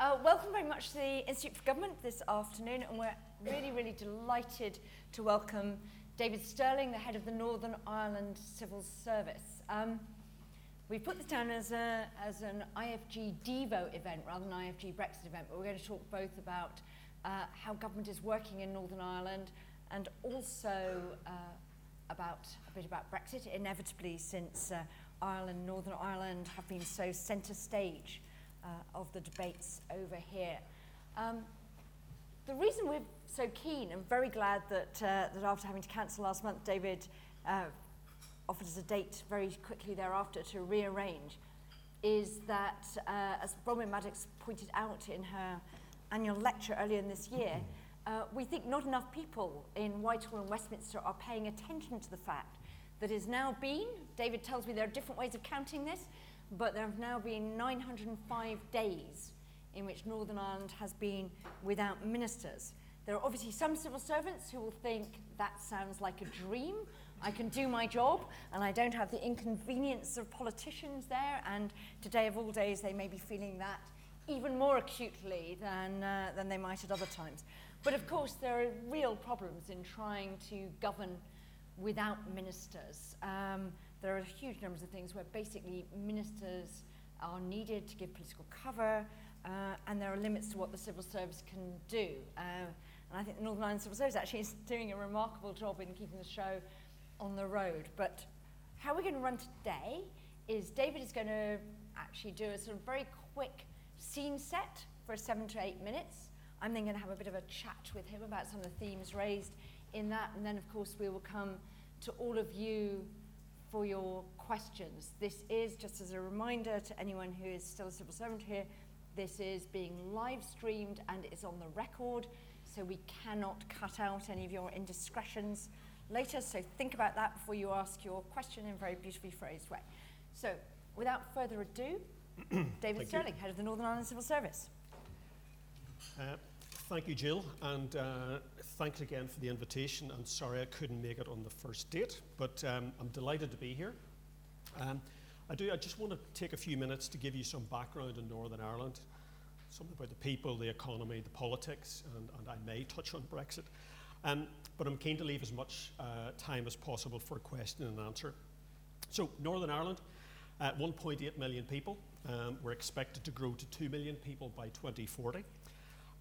Uh, welcome very much to the Institute for Government this afternoon, and we're really, really delighted to welcome David Sterling, the head of the Northern Ireland Civil Service. Um, we put this down as, a, as an IFG Devo event rather than an IFG Brexit event, but we're going to talk both about uh, how government is working in Northern Ireland and also uh, about a bit about Brexit, inevitably since uh, Ireland, Northern Ireland have been so centre stage uh, of the debates over here. Um, the reason we're so keen and very glad that, uh, that after having to cancel last month, David uh, offered us a date very quickly thereafter to rearrange is that, uh, as Bronwen Maddox pointed out in her annual lecture earlier in this year, uh, we think not enough people in Whitehall and Westminster are paying attention to the fact that has now been, David tells me there are different ways of counting this, but there have now been 905 days in which Northern Ireland has been without ministers. There are obviously some civil servants who will think that sounds like a dream. I can do my job and I don't have the inconvenience of politicians there. And today, of all days, they may be feeling that even more acutely than, uh, than they might at other times. But of course, there are real problems in trying to govern without ministers. Um, there are huge numbers of things where basically ministers are needed to give political cover, uh, and there are limits to what the civil service can do. Uh, and I think the Northern Ireland Civil Service actually is doing a remarkable job in keeping the show on the road. But how we're going to run today is David is going to actually do a sort of very quick scene set for seven to eight minutes. I'm then going to have a bit of a chat with him about some of the themes raised in that. And then, of course, we will come to all of you for your questions. This is, just as a reminder to anyone who is still a civil servant here, this is being live streamed and is on the record, so we cannot cut out any of your indiscretions later. So think about that before you ask your question in a very beautifully phrased way. So, without further ado, David Sterling, you. head of the Northern Ireland Civil Service. Uh, thank you, Jill, and uh, thanks again for the invitation. I'm sorry I couldn't make it on the first date, but um, I'm delighted to be here. Um, I do. I just want to take a few minutes to give you some background in Northern Ireland, something about the people, the economy, the politics, and, and I may touch on Brexit. Um, but I'm keen to leave as much uh, time as possible for a question and answer. So, Northern Ireland, uh, 1.8 million people. Um, we're expected to grow to 2 million people by 2040.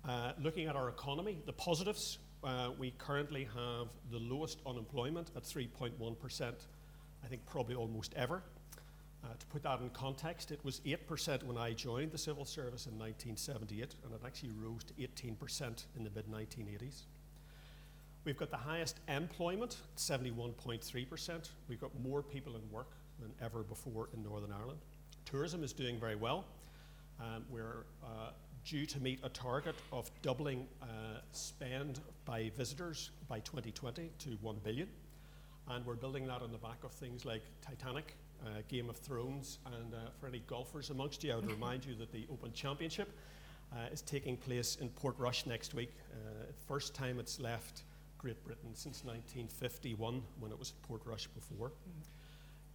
Uh, looking at our economy, the positives, uh, we currently have the lowest unemployment at 3.1%, I think probably almost ever. Uh, to put that in context, it was 8% when I joined the civil service in 1978, and it actually rose to 18% in the mid 1980s. We've got the highest employment, 71.3%. We've got more people in work than ever before in Northern Ireland. Tourism is doing very well. Um, we're uh, due to meet a target of doubling uh, spend by visitors by 2020 to 1 billion. And we're building that on the back of things like Titanic, uh, Game of Thrones, and uh, for any golfers amongst you, I would remind you that the Open Championship uh, is taking place in Portrush next week. Uh, first time it's left Great Britain since 1951 when it was at Portrush before. Mm.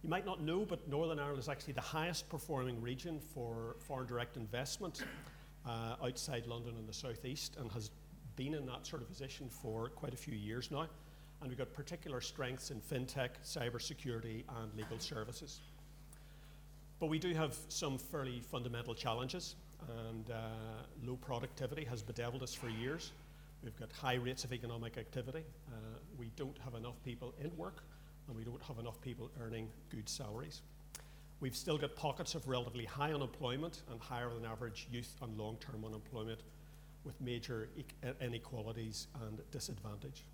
You might not know, but Northern Ireland is actually the highest performing region for foreign direct investment uh, outside London and the southeast and has been in that sort of position for quite a few years now and we've got particular strengths in fintech, cybersecurity, and legal services. But we do have some fairly fundamental challenges, and uh, low productivity has bedeviled us for years. We've got high rates of economic activity. Uh, we don't have enough people in work, and we don't have enough people earning good salaries. We've still got pockets of relatively high unemployment and higher than average youth and long term unemployment with major inequalities and disadvantage.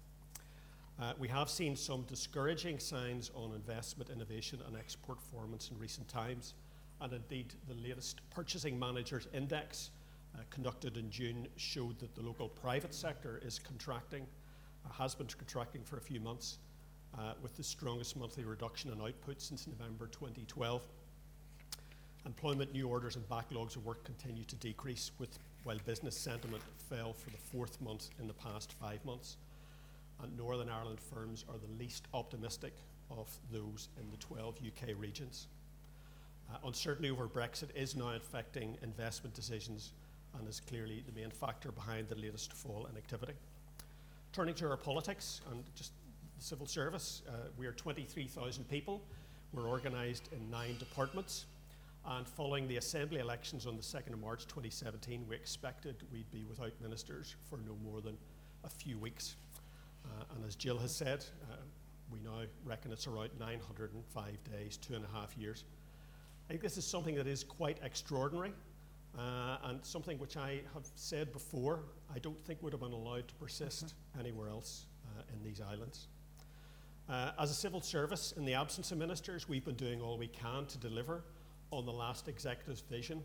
Uh, we have seen some discouraging signs on investment, innovation, and export performance in recent times. And indeed, the latest Purchasing Managers Index uh, conducted in June showed that the local private sector is contracting, uh, has been contracting for a few months, uh, with the strongest monthly reduction in output since November 2012. Employment, new orders, and backlogs of work continue to decrease, with, while business sentiment fell for the fourth month in the past five months and Northern Ireland firms are the least optimistic of those in the 12 UK regions. Uh, uncertainty over Brexit is now affecting investment decisions and is clearly the main factor behind the latest fall in activity. Turning to our politics and just the civil service, uh, we are 23,000 people. We're organised in nine departments. And following the Assembly elections on the 2nd of March 2017, we expected we'd be without ministers for no more than a few weeks. Uh, and as Jill has said, uh, we now reckon it's around 905 days, two and a half years. I think this is something that is quite extraordinary uh, and something which I have said before, I don't think would have been allowed to persist mm-hmm. anywhere else uh, in these islands. Uh, as a civil service, in the absence of ministers, we've been doing all we can to deliver on the last executive's vision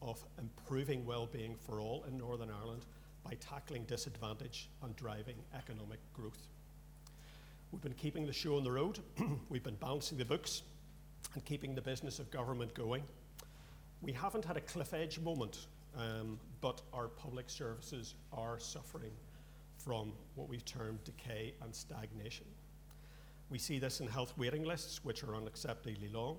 of improving well-being for all in Northern Ireland by tackling disadvantage and driving economic growth. We've been keeping the show on the road, we've been balancing the books and keeping the business of government going. We haven't had a cliff edge moment, um, but our public services are suffering from what we've termed decay and stagnation. We see this in health waiting lists, which are unacceptably long.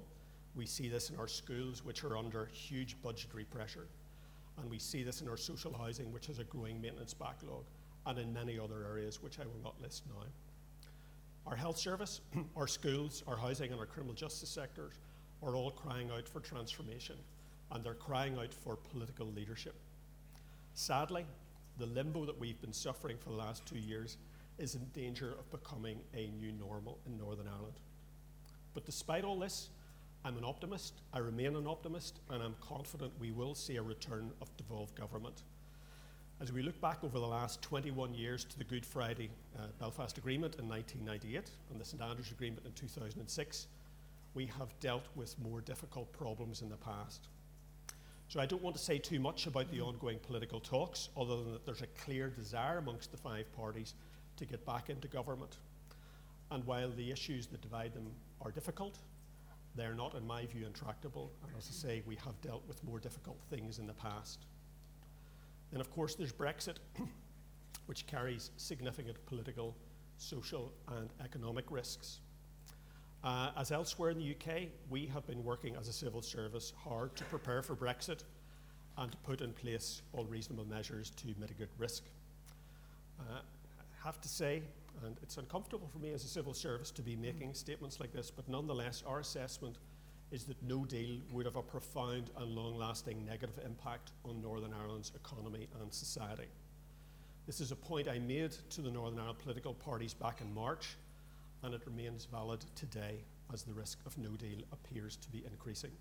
We see this in our schools, which are under huge budgetary pressure. And we see this in our social housing, which has a growing maintenance backlog, and in many other areas, which I will not list now. Our health service, our schools, our housing, and our criminal justice sectors are all crying out for transformation, and they're crying out for political leadership. Sadly, the limbo that we've been suffering for the last two years is in danger of becoming a new normal in Northern Ireland. But despite all this, I'm an optimist, I remain an optimist, and I'm confident we will see a return of devolved government. As we look back over the last 21 years to the Good Friday uh, Belfast Agreement in 1998 and the St Andrews Agreement in 2006, we have dealt with more difficult problems in the past. So I don't want to say too much about the ongoing political talks, other than that there's a clear desire amongst the five parties to get back into government. And while the issues that divide them are difficult, they're not, in my view, intractable. And as I say, we have dealt with more difficult things in the past. And of course, there's Brexit, which carries significant political, social, and economic risks. Uh, as elsewhere in the UK, we have been working as a civil service hard to prepare for Brexit and to put in place all reasonable measures to mitigate risk. Uh, I have to say, and it's uncomfortable for me as a civil service to be mm. making statements like this, but nonetheless, our assessment is that no deal would have a profound and long lasting negative impact on Northern Ireland's economy and society. This is a point I made to the Northern Ireland political parties back in March, and it remains valid today as the risk of no deal appears to be increasing.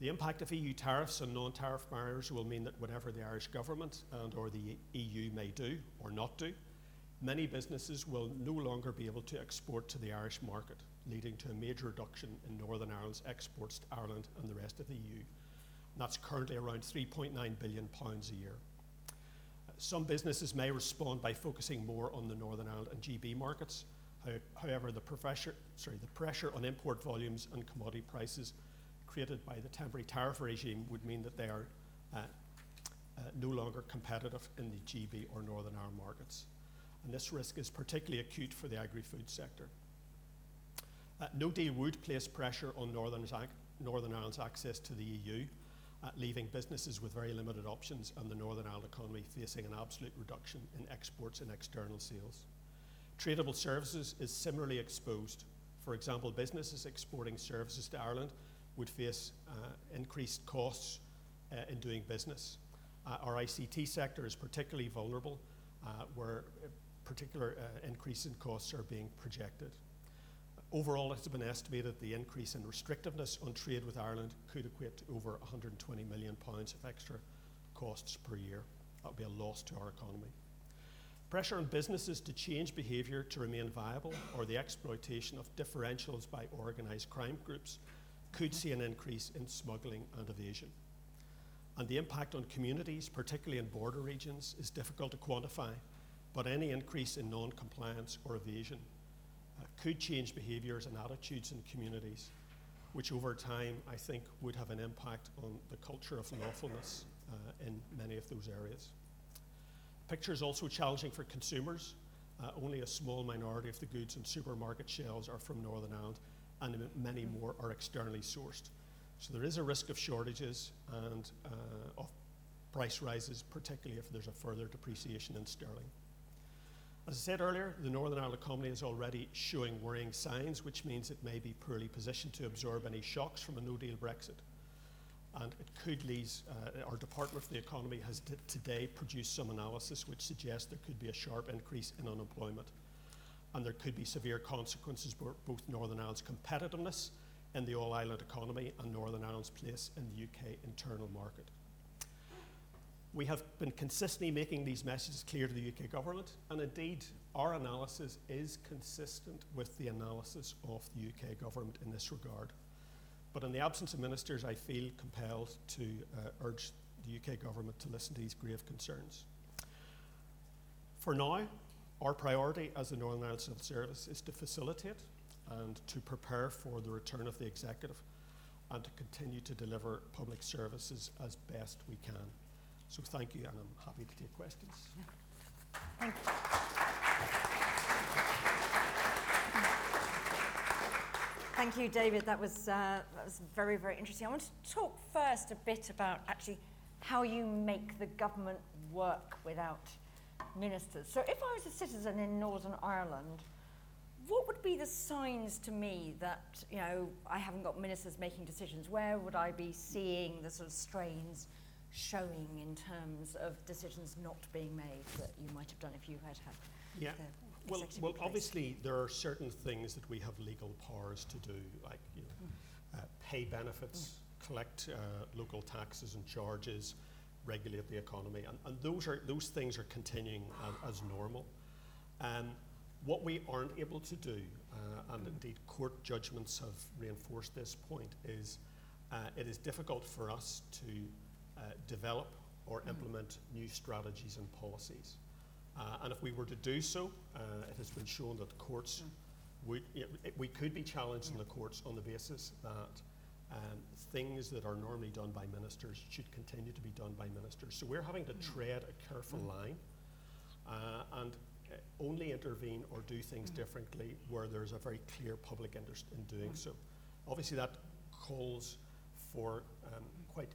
The impact of EU tariffs and non-tariff barriers will mean that whatever the Irish government and or the EU may do or not do, many businesses will no longer be able to export to the Irish market, leading to a major reduction in Northern Ireland's exports to Ireland and the rest of the EU. And that's currently around 3.9 billion pounds a year. Some businesses may respond by focusing more on the Northern Ireland and GB markets. However, the, pressure, sorry, the pressure on import volumes and commodity prices created by the temporary tariff regime would mean that they are uh, uh, no longer competitive in the GB or Northern Ireland markets and this risk is particularly acute for the agri-food sector. Uh, no deal would place pressure on Northern, Northern Ireland's access to the EU, uh, leaving businesses with very limited options and the Northern Ireland economy facing an absolute reduction in exports and external sales. Tradable services is similarly exposed. For example, businesses exporting services to Ireland would face uh, increased costs uh, in doing business. Uh, our ICT sector is particularly vulnerable, uh, where particular uh, increase in costs are being projected. Overall, it has been estimated that the increase in restrictiveness on trade with Ireland could equate to over 120 million pounds of extra costs per year. That would be a loss to our economy. Pressure on businesses to change behaviour to remain viable or the exploitation of differentials by organised crime groups could see an increase in smuggling and evasion. And the impact on communities, particularly in border regions, is difficult to quantify but any increase in non compliance or evasion uh, could change behaviours and attitudes in communities, which over time I think would have an impact on the culture of lawfulness uh, in many of those areas. The picture is also challenging for consumers. Uh, only a small minority of the goods in supermarket shelves are from Northern Ireland, and many more are externally sourced. So there is a risk of shortages and uh, of price rises, particularly if there's a further depreciation in sterling. As I said earlier, the Northern Ireland economy is already showing worrying signs, which means it may be poorly positioned to absorb any shocks from a no deal Brexit. And it could lead, uh, our Department for the Economy has today produced some analysis which suggests there could be a sharp increase in unemployment. And there could be severe consequences for both Northern Ireland's competitiveness in the all island economy and Northern Ireland's place in the UK internal market. We have been consistently making these messages clear to the UK government, and indeed, our analysis is consistent with the analysis of the UK government in this regard. But in the absence of ministers, I feel compelled to uh, urge the UK government to listen to these grave concerns. For now, our priority as the Northern Ireland Civil Service is to facilitate and to prepare for the return of the executive and to continue to deliver public services as best we can. So thank you, and I'm happy to take questions. Thank you. Thank you, David. That was, uh, that was very, very interesting. I want to talk first a bit about actually how you make the government work without ministers. So, if I was a citizen in Northern Ireland, what would be the signs to me that you know I haven't got ministers making decisions? Where would I be seeing the sort of strains showing in terms of decisions not being made that you might have done if you had had yeah. well, well obviously there are certain things that we have legal powers to do, like you know, mm. uh, pay benefits, mm. collect uh, local taxes and charges, regulate the economy, and, and those are those things are continuing as, as normal. Um, what we aren't able to do, uh, and mm. indeed court judgments have reinforced this point, is uh, it is difficult for us to develop or mm. implement new strategies and policies. Uh, and if we were to do so, uh, it has been shown that the courts mm. would, it, we could be challenged in the courts on the basis that um, things that are normally done by ministers should continue to be done by ministers. So we're having to mm. tread a careful line uh, and uh, only intervene or do things differently where there's a very clear public interest in doing so. Obviously, that calls for um, quite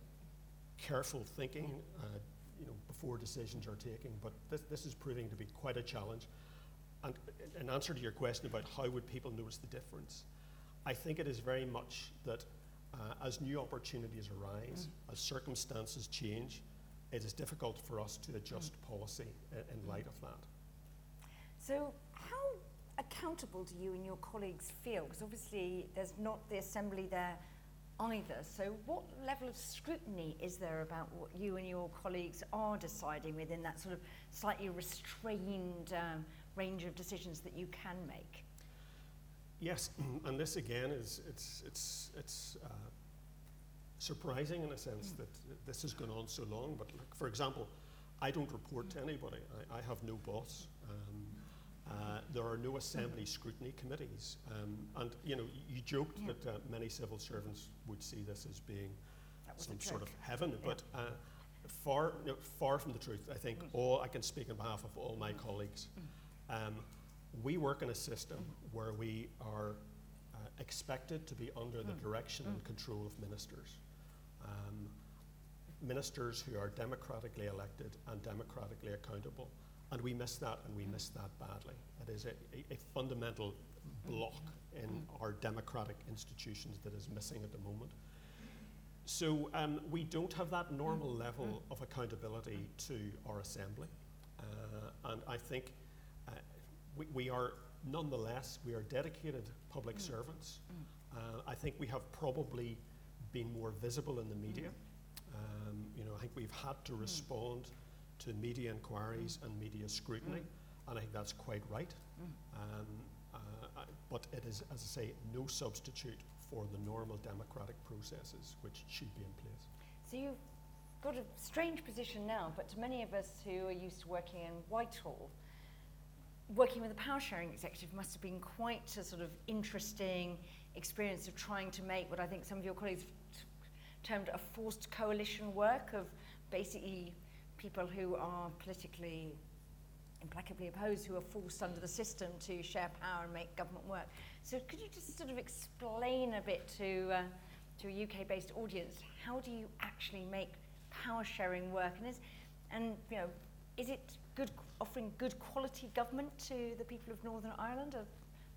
careful thinking, uh, you know, before decisions are taken. But this, this is proving to be quite a challenge. And in answer to your question about how would people notice the difference, I think it is very much that uh, as new opportunities arise, mm. as circumstances change, it is difficult for us to adjust mm. policy in, in light of that. So, how accountable do you and your colleagues feel? Because obviously, there's not the assembly there either. So, what level of scrutiny is there about what you and your colleagues are deciding within that sort of slightly restrained um, range of decisions that you can make? Yes, and this again is it's it's it's uh, surprising in a sense mm. that this has gone on so long. But like, for example, I don't report to anybody. I, I have no boss. Um, uh, there are no assembly scrutiny committees. Um, and, you know, you joked yeah. that uh, many civil servants would see this as being some sort of heaven, yeah. but uh, far, far from the truth. I think mm. all, I can speak on behalf of all my mm. colleagues. Mm. Um, we work in a system mm. where we are uh, expected to be under the direction and mm. control of ministers. Um, ministers who are democratically elected and democratically accountable and we miss that, and we miss that badly. It is a, a, a fundamental block in our democratic institutions that is missing at the moment. So um, we don't have that normal level of accountability to our assembly. Uh, and I think uh, we, we, are, nonetheless, we are dedicated public servants. Uh, I think we have probably been more visible in the media. Um, you know, I think we've had to respond to media inquiries and media scrutiny, mm. and I think that's quite right. Mm. Um, uh, but it is, as I say, no substitute for the normal democratic processes which should be in place. So you've got a strange position now, but to many of us who are used to working in Whitehall, working with a power sharing executive must have been quite a sort of interesting experience of trying to make what I think some of your colleagues termed a forced coalition work of basically people who are politically implacably opposed, who are forced under the system to share power and make government work. So could you just sort of explain a bit to, uh, to a UK-based audience, how do you actually make power sharing work? And is, and you know, is it good, offering good quality government to the people of Northern Ireland? Are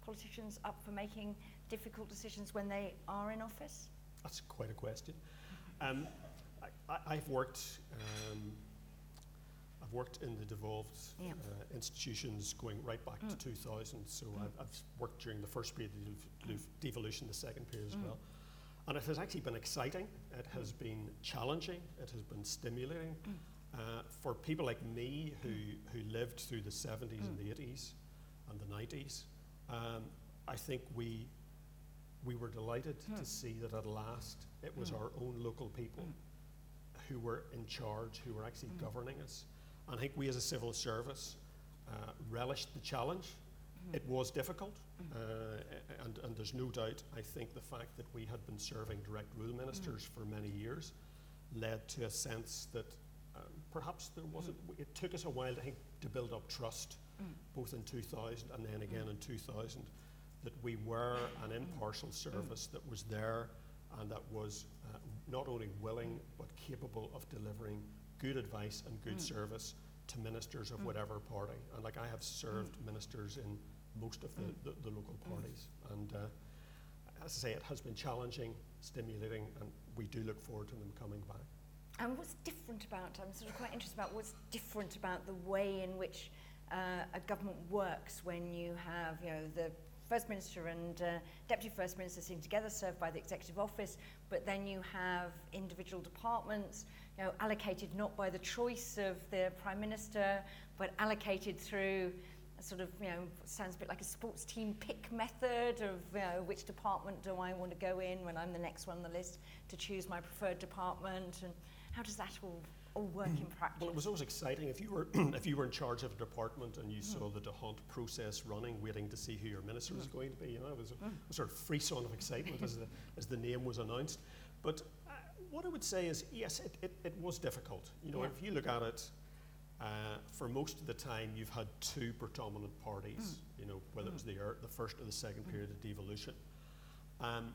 politicians up for making difficult decisions when they are in office? That's quite a question. Um, I, have worked. Um, I've worked in the devolved yeah. uh, institutions going right back mm. to 2000. So mm. I've, I've, worked during the first period of mm. devolution, the second period as mm. well. And it has actually been exciting. It has mm. been challenging. It has been stimulating. Mm. Uh, for people like me who, who lived through the 70s and the 80s and the 90s, um, I think we, we were delighted to see that at last it was our own local people who were in charge, who were actually governing us. I think we as a civil service uh, relished the challenge. Mm-hmm. It was difficult, mm-hmm. uh, and, and there's no doubt, I think the fact that we had been serving direct rule ministers mm-hmm. for many years led to a sense that um, perhaps there wasn't, mm. it took us a while, I think, to build up trust, mm. both in 2000 and then again mm. in 2000, that we were an mm. impartial service that was there and that was uh, not only willing but capable of delivering good advice and good mm. service to ministers of mm. whatever party. And like I have served mm. ministers in most of the, mm. the, the, local mm. parties. And uh, as I say, it has been challenging, stimulating, and we do look forward to them coming back. And what's different about, I'm sort of quite interested about what's different about the way in which uh, a government works when you have, you know, the First Minister and uh, Deputy First Minister sitting together, served by the Executive Office, but then you have individual departments you know, allocated not by the choice of the Prime Minister, but allocated through a sort of, you know, sounds a bit like a sports team pick method of, you know, which department do I want to go in when I'm the next one on the list to choose my preferred department, and how does that all all work in practice? Well, it was always exciting if you were if you were in charge of a department and you mm. saw the D'Hondt process running, waiting to see who your minister mm. was going to be. You know, it was a, mm. a sort of frisson of excitement as the as the name was announced. But what I would say is, yes, it, it, it was difficult. You know, yeah. if you look at it, uh, for most of the time, you've had two predominant parties. Mm. You know, whether mm. it was the, er, the first or the second mm. period of devolution, um,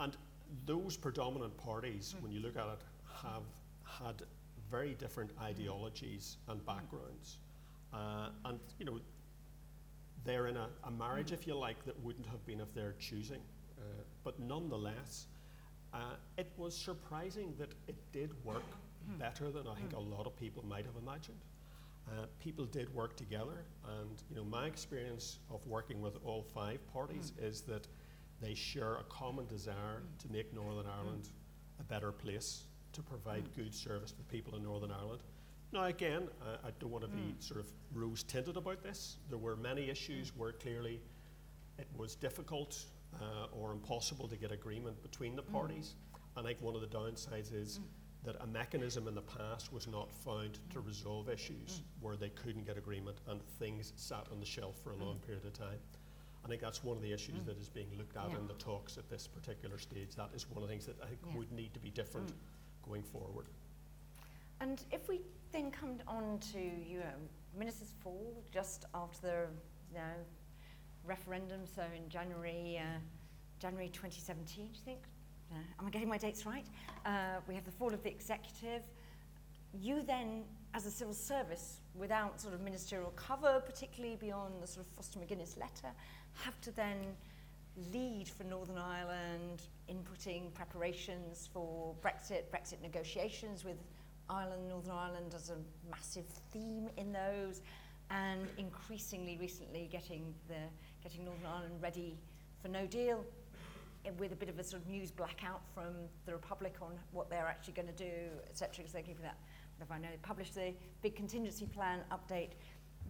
and those predominant parties, mm. when you look at it, have had very different mm. ideologies and backgrounds, uh, and you know, they're in a, a marriage, if you like, that wouldn't have been of their choosing, uh, but nonetheless. Uh, it was surprising that it did work mm. better than I think a lot of people might have imagined. Uh, people did work together, and you know my experience of working with all five parties mm. is that they share a common desire mm. to make Northern Ireland a better place to provide good service to people in Northern Ireland. Now, again, uh, I don't want to be sort of rose tinted about this. There were many issues where clearly it was difficult uh, or impossible to get agreement between the mm. parties. Mm. And I think one of the downsides is mm. that a mechanism in the past was not found to mm. resolve issues mm. where they couldn't get agreement and things sat on the shelf for a long period of time. I think that's one of the issues that is being looked at yeah. in the talks at this particular stage. That is one of the things that I think yeah. would need to be different going forward. And if we then come on to you know, Ministers' Fall just after the you know, referendum, so in January, uh, January 2017, do you think? Uh, am I getting my dates right? Uh, we have the fall of the executive. You then, as a civil service, without sort of ministerial cover, particularly beyond the sort of Foster McGuinness letter, have to then lead for Northern Ireland, inputting preparations for Brexit, Brexit negotiations with Ireland, Northern Ireland as a massive theme in those, and increasingly recently getting the getting Northern Ireland ready for no deal with a bit of a sort of news blackout from the Republic on what they're actually going to do, etc. Because they're giving that, if I know, they published the big contingency plan update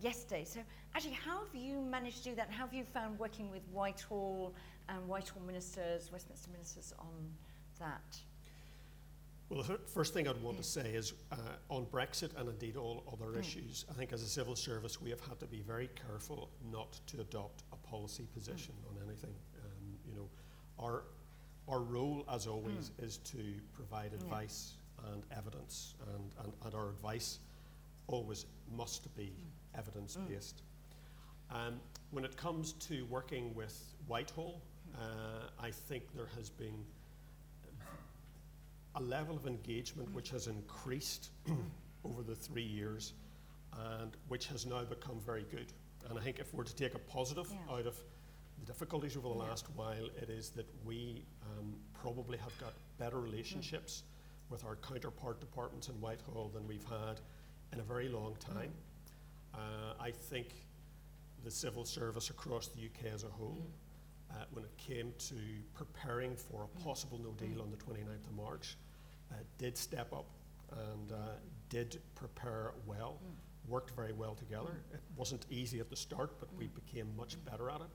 yesterday. So actually, how have you managed to do that? How have you found working with Whitehall and Whitehall ministers, Westminster ministers on that? Well, the first thing I'd want to say is uh, on Brexit and indeed all other mm. issues, I think as a civil service we have had to be very careful not to adopt policy position on anything. Um, you know, our our role, as always, mm. is to provide advice yeah. and evidence, and, and, and, our advice always must be mm. evidence based. Mm. Um, when it comes to working with Whitehall, mm. uh, I think there has been a level of engagement which has increased over the three years and which has now become very good. And I think if we're to take a positive Yeah. out of the difficulties over the Yeah. last while, it is that we um, probably have got better relationships with our counterpart departments in Whitehall than we've had in a very long time. Uh, I think the civil service across the UK as a whole, uh, when it came to preparing for a possible no deal on the 29th of March, uh, did step up and uh, did prepare well, worked very well together. It wasn't easy at the start, but we became much better at it.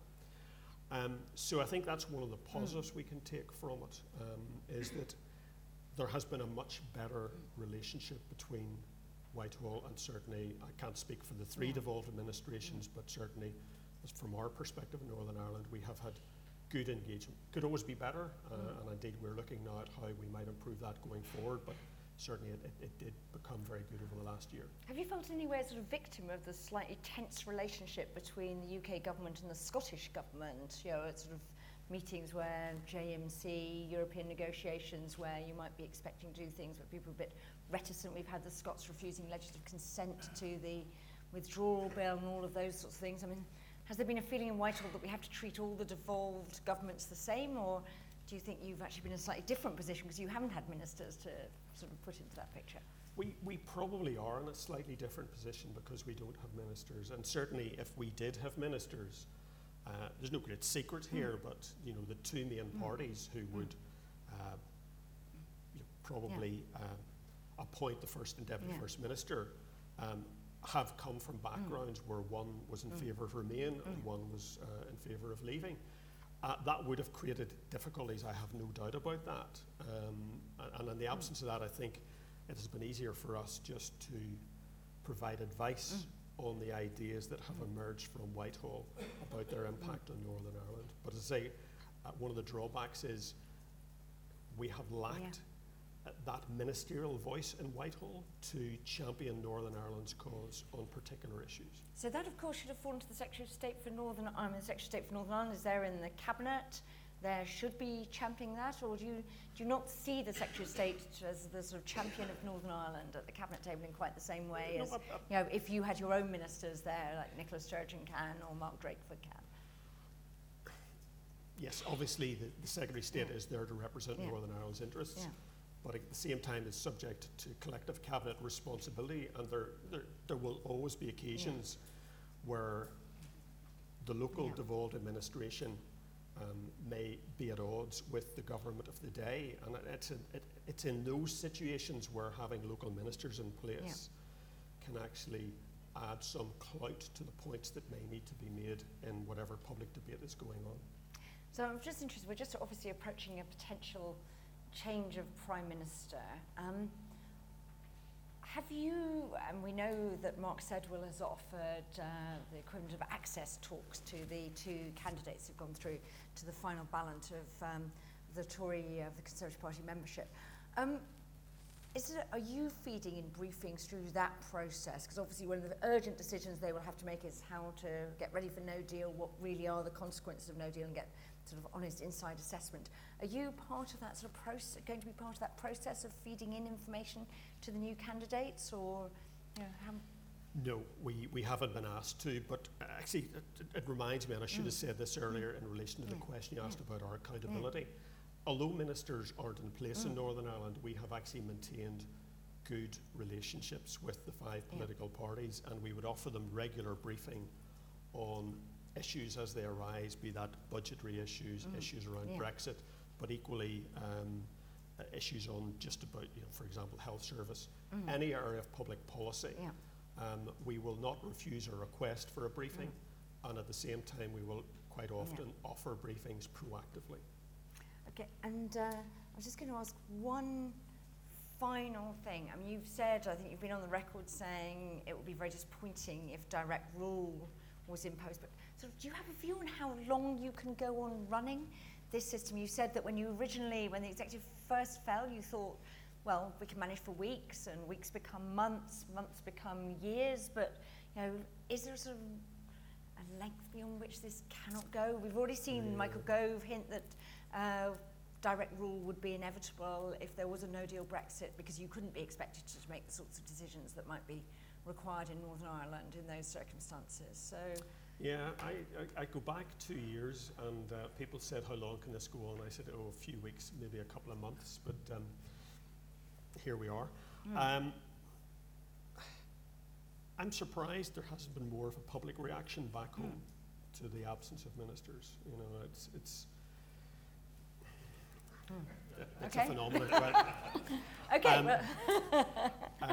Um, so I think that's one of the positives we can take from it, um, is that there has been a much better relationship between Whitehall and certainly, I can't speak for the three devolved administrations, but certainly from our perspective in Northern Ireland, we have had good engagement. Could always be better, uh, Mm. and indeed we're looking now at how we might improve that going forward, but certainly it, it, it did become very good over the last year. Have you felt in any way sort of victim of the slightly tense relationship between the UK government and the Scottish government? You know, at sort of meetings where JMC, European negotiations, where you might be expecting to do things, but people are a bit reticent. We've had the Scots refusing legislative consent to the withdrawal bill and all of those sorts of things. I mean, has there been a feeling in Whitehall that we have to treat all the devolved governments the same, or do you think you've actually been in a slightly different position because you haven't had ministers to sort of put into that picture? We, we probably are in a slightly different position because we don't have ministers. And certainly, if we did have ministers, uh, there's no great secret here, but you know the two main Mm. parties who would uh, you know, probably uh, appoint the first and deputy Yeah. first minister um, have come from backgrounds where one was in Mm. favour of remain and Mm. one was uh, in favour of leaving. Uh, that would have created difficulties, I have no doubt about that. Um, and, and in the absence of that, I think it has been easier for us just to provide advice on the ideas that have emerged from Whitehall about their impact on Northern Ireland. But as I say, uh, one of the drawbacks is we have lacked uh, that ministerial voice in Whitehall to champion Northern Ireland's cause on particular issues. So that, of course, should have fallen to the Secretary of State for Northern Ireland. The Secretary of State for Northern Ireland is there in the cabinet. There should be championing that, or do you do you not see the Secretary of State as the sort of champion of Northern Ireland at the cabinet table in quite the same way No, as I- I- you know if you had your own ministers there, like Nicola Sturgeon can or Mark Drakeford can? Yes, obviously the, the Secretary of State Yeah. is there to represent Yeah. Northern Ireland's interests, Yeah. But at the same time is subject to collective cabinet responsibility, and there, there, there will always be occasions where the local Yeah. devolved administration um, may be at odds with the government of the day, and it- it's in, it, it's in those situations where having local ministers in place can actually add some clout to the points that may need to be made in whatever public debate is going on. So I'm just interested, we're just obviously approaching a potential change of Prime Minister. Um, have you, and we know that Mark Sedwill has offered uh, the equivalent of access talks to the two candidates who've gone through to the final ballot of um, the Tory, of the Conservative Party membership. Um, is it, are you feeding in briefings through that process? Because obviously one of the urgent decisions they will have to make is how to get ready for no deal, what really are the consequences of no deal and get sort of honest inside assessment. Are you part of that sort of process, going to be part of that process of feeding in information to the new candidates or, you know, how, No, we, we haven't been asked to, but actually, it, it- reminds me, and I should mm. have said this earlier in relation to the Mm. question you asked Yeah. about our mm. accountability. Although ministers aren't in place in Northern Ireland, we have actually maintained good relationships with the five Yeah. political parties, and we would offer them regular briefing on issues as they arise, be that budgetary issues, Mm. issues around Yeah. Brexit, but equally um, uh, issues on just about, you know, for example, health service, Mm. any area of public policy. yeah. Um, we will not refuse a request for a briefing, Mm. and at the same time, we will quite often offer briefings proactively. Okay, and uh, I was just going to ask one final thing. I mean, you've said, I think you've been on the record saying it would be very disappointing if direct rule was imposed. But sort of, do you have a view on how long you can go on running this system? You said that when you originally, when the executive first fell, you thought, well, we can manage for weeks, and weeks become months, months become years. But you know, is there a sort of a length beyond which this cannot go? We've already seen Yeah. Michael Gove hint that uh, direct rule would be inevitable if there was a no deal Brexit because you couldn't be expected to make the sorts of decisions that might be required in Northern Ireland in those circumstances. So. Yeah, I, I, I go back two years and uh, people said, How long can this go on? I said, Oh, a few weeks, maybe a couple of months, but um, here we are. Mm. Um, I'm surprised there hasn't been more of a public reaction back home mm. to the absence of ministers. You know, it's, it's It's okay. a phenomenon. okay. Um, uh,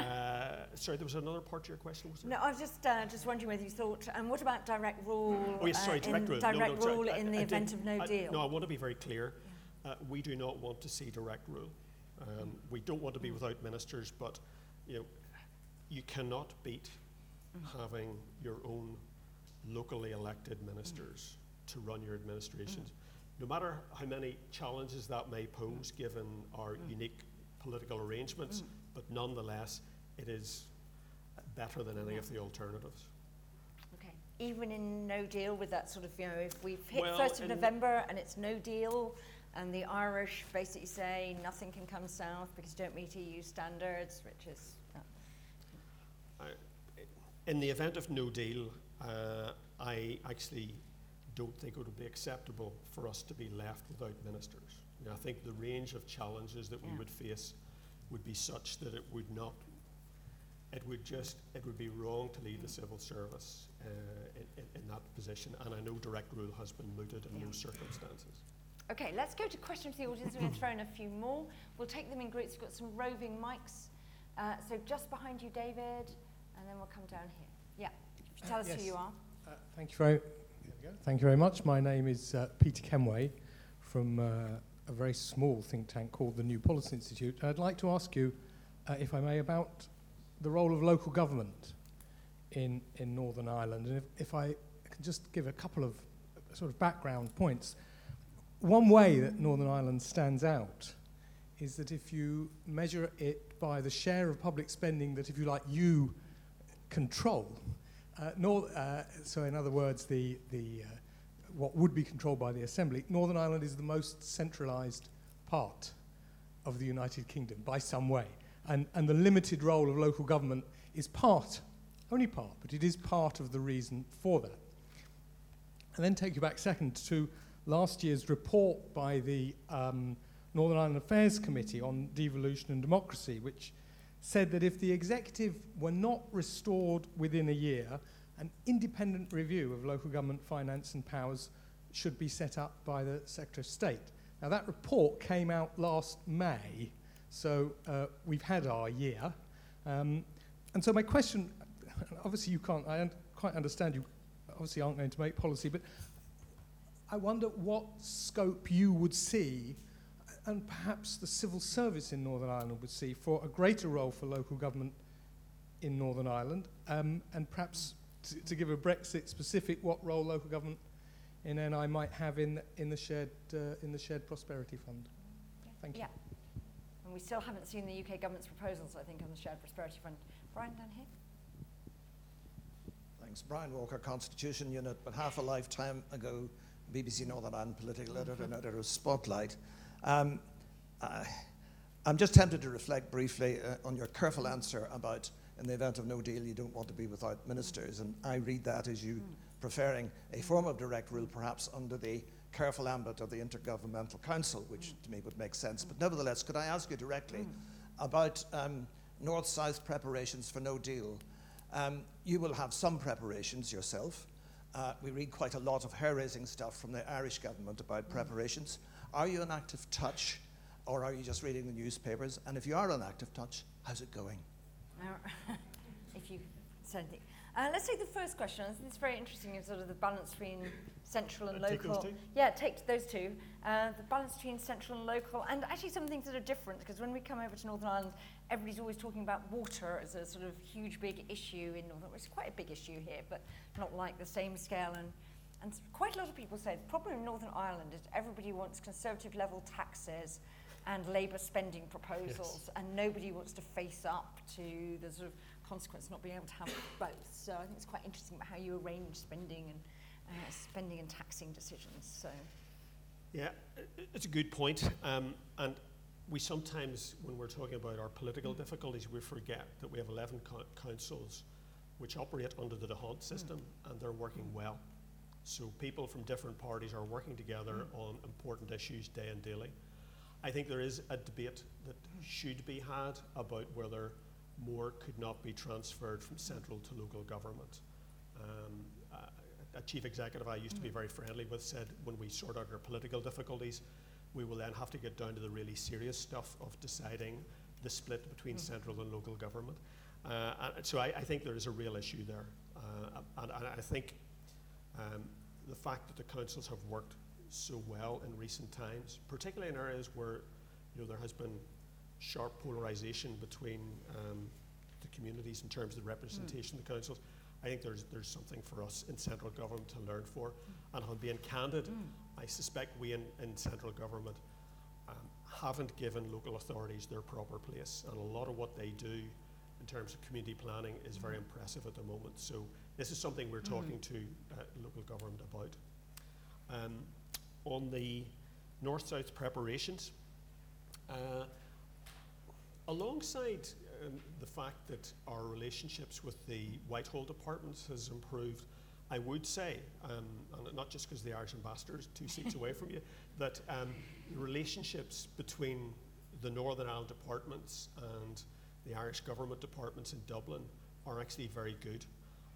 sorry, there was another part to your question. Was there? No, I was just uh, just wondering whether you thought. And um, what about direct rule? Oh yes, sorry, uh, direct rule. Direct no, no, rule sorry, in I, the I event of no I, deal. No, I want to be very clear. Uh, we do not want to see direct rule. Um, we don't want to be without ministers, but you know, you cannot beat mm. having your own locally elected ministers mm. to run your administrations. No matter how many challenges that may pose given our mm. unique political arrangements, mm. but nonetheless, it is better than any yeah. of the alternatives. Okay. Even in no deal with that sort of, you know, if we've hit well, 1st of November and it's no deal, and the Irish basically say nothing can come south because you don't meet EU standards, which is. Uh, in the event of no deal, uh, I actually don't think it would be acceptable for us to be left without ministers. You know, I think the range of challenges that yeah. we would face would be such that it would not, it would just, it would be wrong to leave the civil service uh, in, in, in, that position. And I know direct rule has been mooted in yeah. those circumstances. Okay, let's go to questions from the audience. We're going to throw in a few more. We'll take them in groups. We've got some roving mics. Uh, so just behind you, David, and then we'll come down here. Yeah, tell us yes. who you are. Uh, thank you very Thank you very much. My name is uh, Peter Kenway from uh, a very small think tank called the New Policy Institute. I'd like to ask you, uh, if I may, about the role of local government in, in Northern Ireland. And if, if I can just give a couple of sort of background points. One way that Northern Ireland stands out is that if you measure it by the share of public spending that, if you like, you control, uh, nor, uh, so, in other words, the, the, uh, what would be controlled by the Assembly, Northern Ireland is the most centralised part of the United Kingdom by some way. And, and the limited role of local government is part, only part, but it is part of the reason for that. And then take you back second to last year's report by the um, Northern Ireland Affairs Committee on Devolution and Democracy, which said that if the executive were not restored within a year, an independent review of local government finance and powers should be set up by the Secretary of State. Now, that report came out last May, so uh, we've had our year. Um, and so, my question obviously, you can't, I don't quite understand you obviously aren't going to make policy, but I wonder what scope you would see and perhaps the civil service in Northern Ireland would see for a greater role for local government in Northern Ireland, um, and perhaps to, to, give a Brexit specific, what role local government in NI might have in, in, the, shared, uh, in the shared prosperity fund. Yeah. Thank you. Yeah. And we still haven't seen the UK government's proposals, I think, on the shared prosperity fund. Brian, down here. Thanks. Brian Walker, Constitution Unit, but half a lifetime ago, BBC Northern Ireland political editor and editor of Spotlight. Um, I, I'm just tempted to reflect briefly uh, on your careful answer about in the event of no deal, you don't want to be without ministers. And I read that as you mm. preferring a form of direct rule, perhaps under the careful ambit of the Intergovernmental Council, which mm. to me would make sense. But nevertheless, could I ask you directly about um, North South preparations for no deal? Um, you will have some preparations yourself. Uh, we read quite a lot of hair raising stuff from the Irish government about preparations. Are you in active touch, or are you just reading the newspapers? And if you are in active touch, how's it going? if you said it. Uh, let's take the first question. It's very interesting, in sort of the balance between central and uh, local. Yeah, take those two. Uh, the balance between central and local, and actually some things that are different, because when we come over to Northern Ireland, everybody's always talking about water as a sort of huge, big issue in Northern Ireland. It's quite a big issue here, but not like the same scale. And and quite a lot of people say the problem in Northern Ireland is everybody wants conservative level taxes and Labour spending proposals, yes. and nobody wants to face up to the sort of consequence of not being able to have both. So I think it's quite interesting about how you arrange spending and uh, spending and taxing decisions. So. Yeah, it's a good point. Um, and we sometimes, when we're talking about our political difficulties, we forget that we have 11 co- councils which operate under the D'Hondt system and they're working well. So people from different parties are working together on important issues day and daily. I think there is a debate that should be had about whether more could not be transferred from central to local government. Um, a- a chief executive I used to be very friendly with said when we sort out our political difficulties, we will then have to get down to the really serious stuff of deciding the split between central and local government. Uh, and so I, I think there is a real issue there. Uh, and, and I think um, the fact that the councils have worked so well in recent times, particularly in areas where you know there has been sharp polarisation between um, the communities in terms of the representation of the councils, I think there's there's something for us in central government to learn for. And on being candid, I suspect we in, in central government um, haven't given local authorities their proper place, and a lot of what they do in terms of community planning is very impressive at the moment. So this is something we're talking to uh, local government about. Um, on the north-south preparations, uh, alongside um, the fact that our relationships with the Whitehall departments has improved, I would say, um, and not just because the Irish ambassador is two seats away from you, that um, the relationships between the Northern Ireland departments and the Irish government departments in Dublin are actually very good.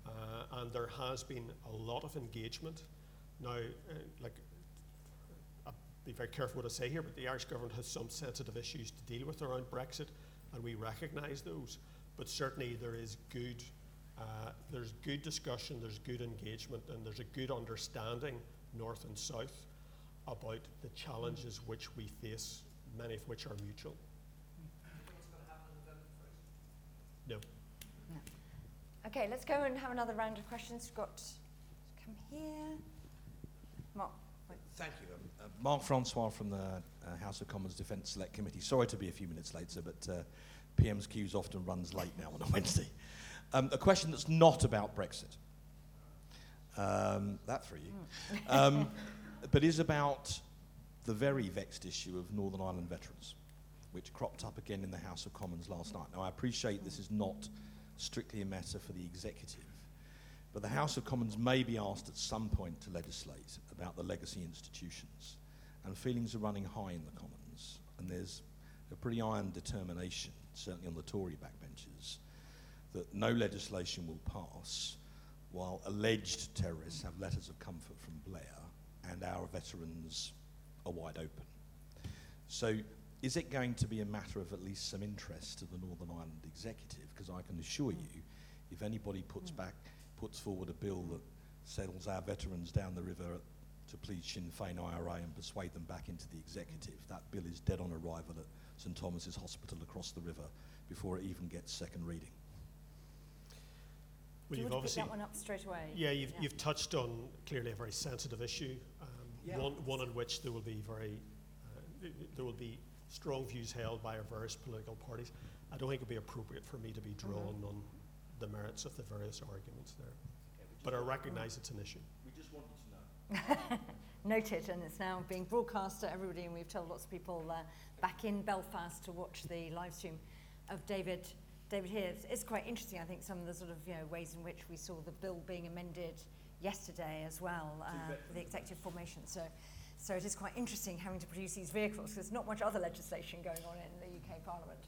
Uh, and there has been a lot of engagement. Now, uh, like, I'll be very careful what I say here, but the Irish government has some sensitive issues to deal with around Brexit, and we recognise those. But certainly there is good, uh, there's good discussion, there's good engagement, and there's a good understanding, north and south, about the challenges which we face, many of which are mutual. No. Okay, let's go and have another round of questions. We've got come here. Mark. wait. Thank you. Um, uh, Mark Francois from the uh, House of Commons Defence Select Committee. Sorry to be a few minutes later, but uh, PMQs often runs late now on a Wednesday. Um, a question that's not about Brexit. Um, that for you. Um, but is about the very vexed issue of Northern Ireland veterans, which cropped up again in the House of Commons last night. Now, I appreciate this is not strictly a matter for the executive, but the House of Commons may be asked at some point to legislate about the legacy institutions. And feelings are running high in the Commons, and there's a pretty iron determination, certainly on the Tory backbenches, that no legislation will pass while alleged terrorists have letters of comfort from Blair and our veterans are wide open. So, is it going to be a matter of at least some interest to the Northern Ireland executive? Because I can assure you, if anybody puts back, puts forward a bill that settles our veterans down the river to please Sinn Féin IRA and persuade them back into the executive, that bill is dead on arrival at St Thomas's Hospital across the river before it even gets second reading. Well, Do you you've want to pick obviously that one up straight away? Yeah, you've, Yeah. you've touched on clearly a very sensitive issue, um, Yeah. one, one in which there will be very, uh, there will be strong views held by our various political parties. I don't think it would be appropriate for me to be drawn on the merits of the various arguments there. But I recognise it's an issue. We just wanted to know. Noted, and it's now being broadcast to everybody, and we've told lots of people uh, back in Belfast to watch the live stream of David. David here. It's, it's quite interesting. I think some of the sort of you know ways in which we saw the bill being amended yesterday as well uh, the executive formation. So, so it is quite interesting having to produce these vehicles. because There's not much other legislation going on in the UK Parliament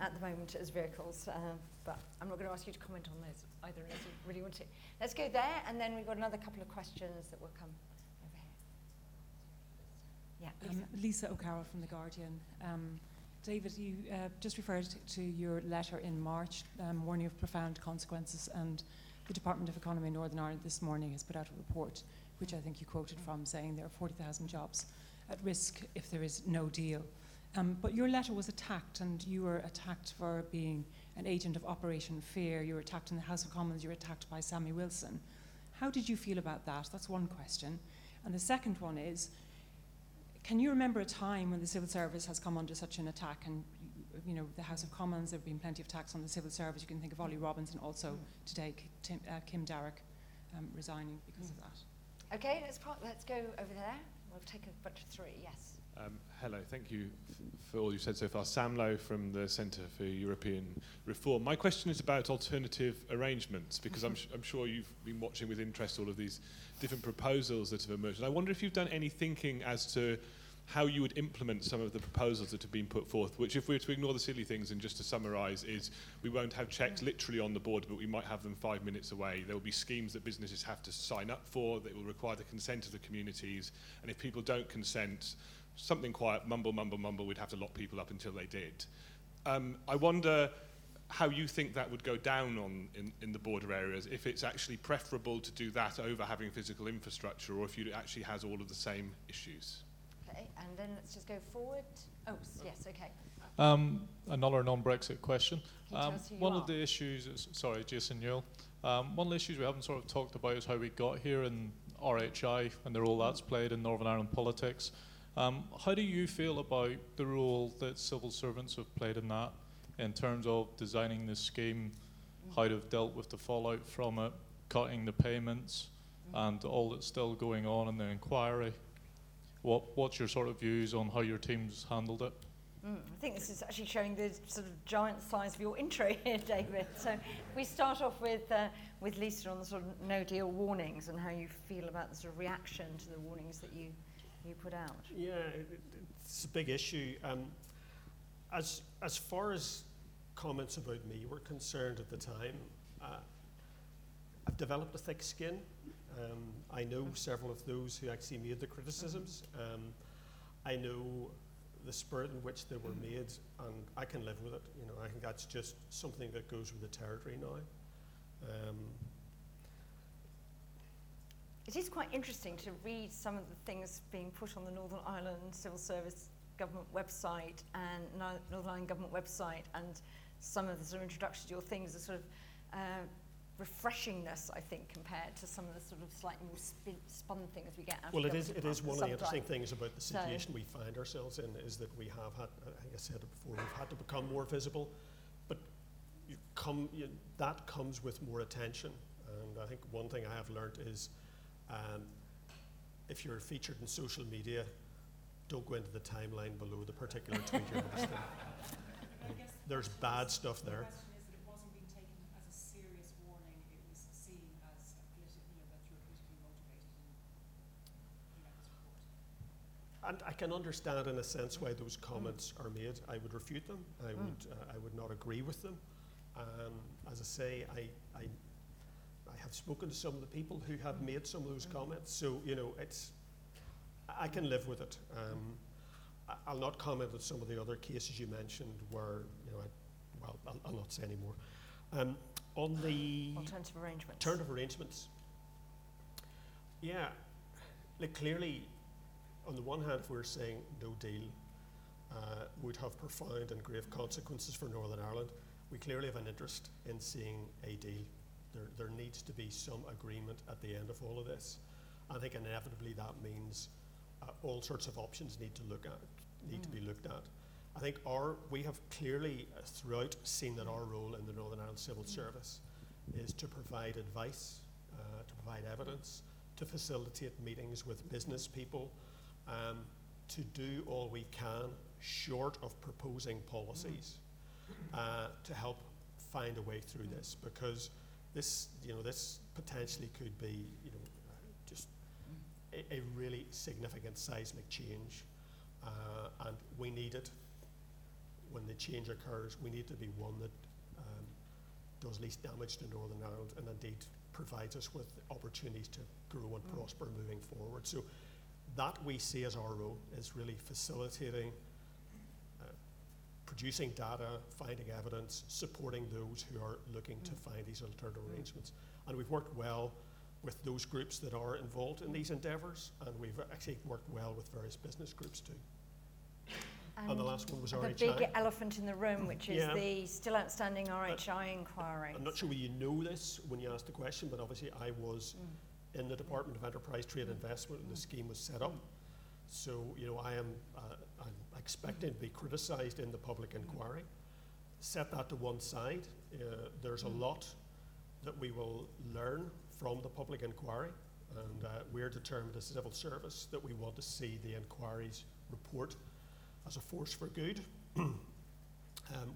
at the moment as vehicles. Uh, but I'm not going to ask you to comment on those either unless you really want to. Let's go there, and then we've got another couple of questions that will come over here. Yeah, Lisa. Um, Lisa O'Carroll from The Guardian. Um, David, you uh, just referred to your letter in March um, warning of profound consequences, and the Department of Economy in Northern Ireland this morning has put out a report, which I think you quoted from, saying there are 40,000 jobs at risk if there is no deal. Um, but your letter was attacked, and you were attacked for being an agent of Operation Fear. You were attacked in the House of Commons, you were attacked by Sammy Wilson. How did you feel about that? That's one question. And the second one is can you remember a time when the civil service has come under such an attack? And, you know, the House of Commons, there have been plenty of attacks on the civil service. You can think of Ollie Robinson also today, Tim, uh, Kim Darroch um, resigning because of that. Okay, let's, part, let's go over there. we'll take a bunch of three, yes. Um, hello, thank you f- for all you said so far. Sam Lowe from the Centre for European Reform. My question is about alternative arrangements because I'm, sh- I'm sure you've been watching with interest all of these different proposals that have emerged. And I wonder if you've done any thinking as to how you would implement some of the proposals that have been put forth, which, if we were to ignore the silly things and just to summarise, is we won't have checks literally on the board, but we might have them five minutes away. There will be schemes that businesses have to sign up for that will require the consent of the communities, and if people don't consent, something quiet, mumble, mumble, mumble, we'd have to lock people up until they did. Um, I wonder how you think that would go down on in, in the border areas, if it's actually preferable to do that over having physical infrastructure, or if it actually has all of the same issues. Okay, and then let's just go forward. Oh, yes, okay. Um, another non-Brexit question. Can you tell Um, us who you one are? of the issues is, sorry, Jason Newell. Um, one of the issues we haven't sort of talked about is how we got here in RHI and the role that's played in Northern Ireland politics. Um, how do you feel about the role that civil servants have played in that, in terms of designing this scheme, how they've dealt with the fallout from it, cutting the payments, and all that's still going on in the inquiry? What, what's your sort of views on how your team's handled it? Mm, I think this is actually showing the sort of giant size of your intro here, David. So we start off with, uh, with Lisa on the sort of no deal warnings and how you feel about the sort of reaction to the warnings that you, you put out. Yeah, it, it- it's a big issue. Um, as, as far as comments about me were concerned at the time, uh, I've developed a thick skin. Um, I know several of those who actually made the criticisms. Um, I know the spirit in which they were made, and I can live with it. You know, I think that's just something that goes with the territory now. Um, It is quite interesting to read some of the things being put on the Northern Ireland Civil Service government website and Northern Ireland government website and some of the sort of introduction to your things, are sort of uh, refreshingness, I think, compared to some of the sort of slightly more spin, spun things we get out Well, of it is, it is one of the interesting things about the So- situation we find ourselves in is that we have had, I think I said it before, we've had to become more visible, but you come, you, that comes with more attention. And I think one thing I have learnt is um, if you're featured in social media, don't go into the timeline below the particular tweet you're posting. There's bad stuff there. The question is that it wasn't being taken as a serious warning, it was seen as a politi- you know, that you were politically motivated in, in that report. And I can understand in a sense why those comments are made. I would refute them. I would, uh, I would not agree with them. Um, as I say, I, I, I have spoken to some of the people who have made some of those comments. So, you know, it's, I- can live with it. Um, I'll not comment on some of the other cases you mentioned where, you know, I, well, I'll, I'll not say any more. Um, on the Alternative arrangements. alternative arrangements, yeah, like clearly, on the one hand, if we're saying no deal uh, would have profound and grave consequences for Northern Ireland, we clearly have an interest in seeing a deal. There, there needs to be some agreement at the end of all of this. I think inevitably that means uh, all sorts of options need to look at, need to be looked at. I think our, we have clearly uh, throughout seen that our role in the Northern Ireland Civil Service is to provide advice, uh, to provide evidence, to facilitate meetings with business people, um, to do all we can short of proposing policies uh, to help find a way through this because this, you know, this potentially could be, you know, just a, a really significant seismic change, uh, and we need it. When the change occurs, we need to be one that um, does least damage to Northern Ireland and indeed provides us with opportunities to grow and prosper moving forward. So that we see as our role is really facilitating, uh, producing data, finding evidence, supporting those who are looking to find these alternative mm-hmm. arrangements. And we've worked well with those groups that are involved in these endeavours, and we've actually worked well with various business groups too. And the um, last one was the RHI. big elephant in the room, which is Yeah. the still outstanding uh, RHI inquiry. I'm not sure whether you know this when you asked the question, but obviously I was mm. In the Department of Enterprise, Trade, and Investment when the scheme was set up. So, you know, I am uh, I'm expecting to be criticised in the public inquiry. Set that to one side. Uh, there's a lot that we will learn from the public inquiry. And uh, we're determined as civil service that we want to see the inquiries report as a force for good. um,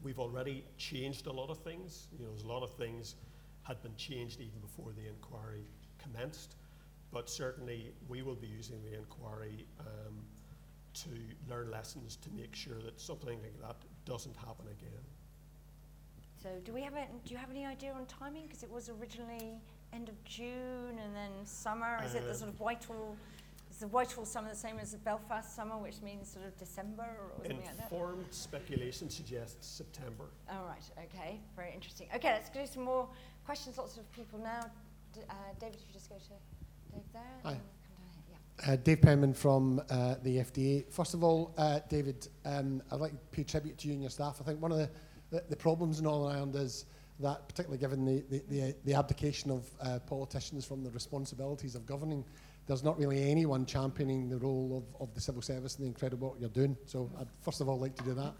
we've already changed a lot of things. You know, there's a lot of things had been changed even before the inquiry commenced. But certainly, we will be using the inquiry um, to learn lessons to make sure that something like that doesn't happen again. So do we have a, do you have any idea on timing? Because it was originally end of June and then summer. Is it the Uh, sort of Whitehall? Is the Whitehall summer the same as the Belfast summer, which means sort of December or something like that? Informed speculation suggests September. All right. Okay. Very interesting. Okay. Let's do some more questions. Lots of people now. D- uh, David, you just go to Dave there. Hi. and come down here. Yeah. Uh, Dave Penman from uh, the FDA. First of all, uh, David, um, I'd like to pay tribute to you and your staff. I think one of the, the, the problems in Northern Ireland is that, particularly given the, the, the, the abdication of uh, politicians from the responsibilities of governing, there's not really anyone championing the role of, of the civil service and the incredible work you're doing. So I'd first of all like to do that.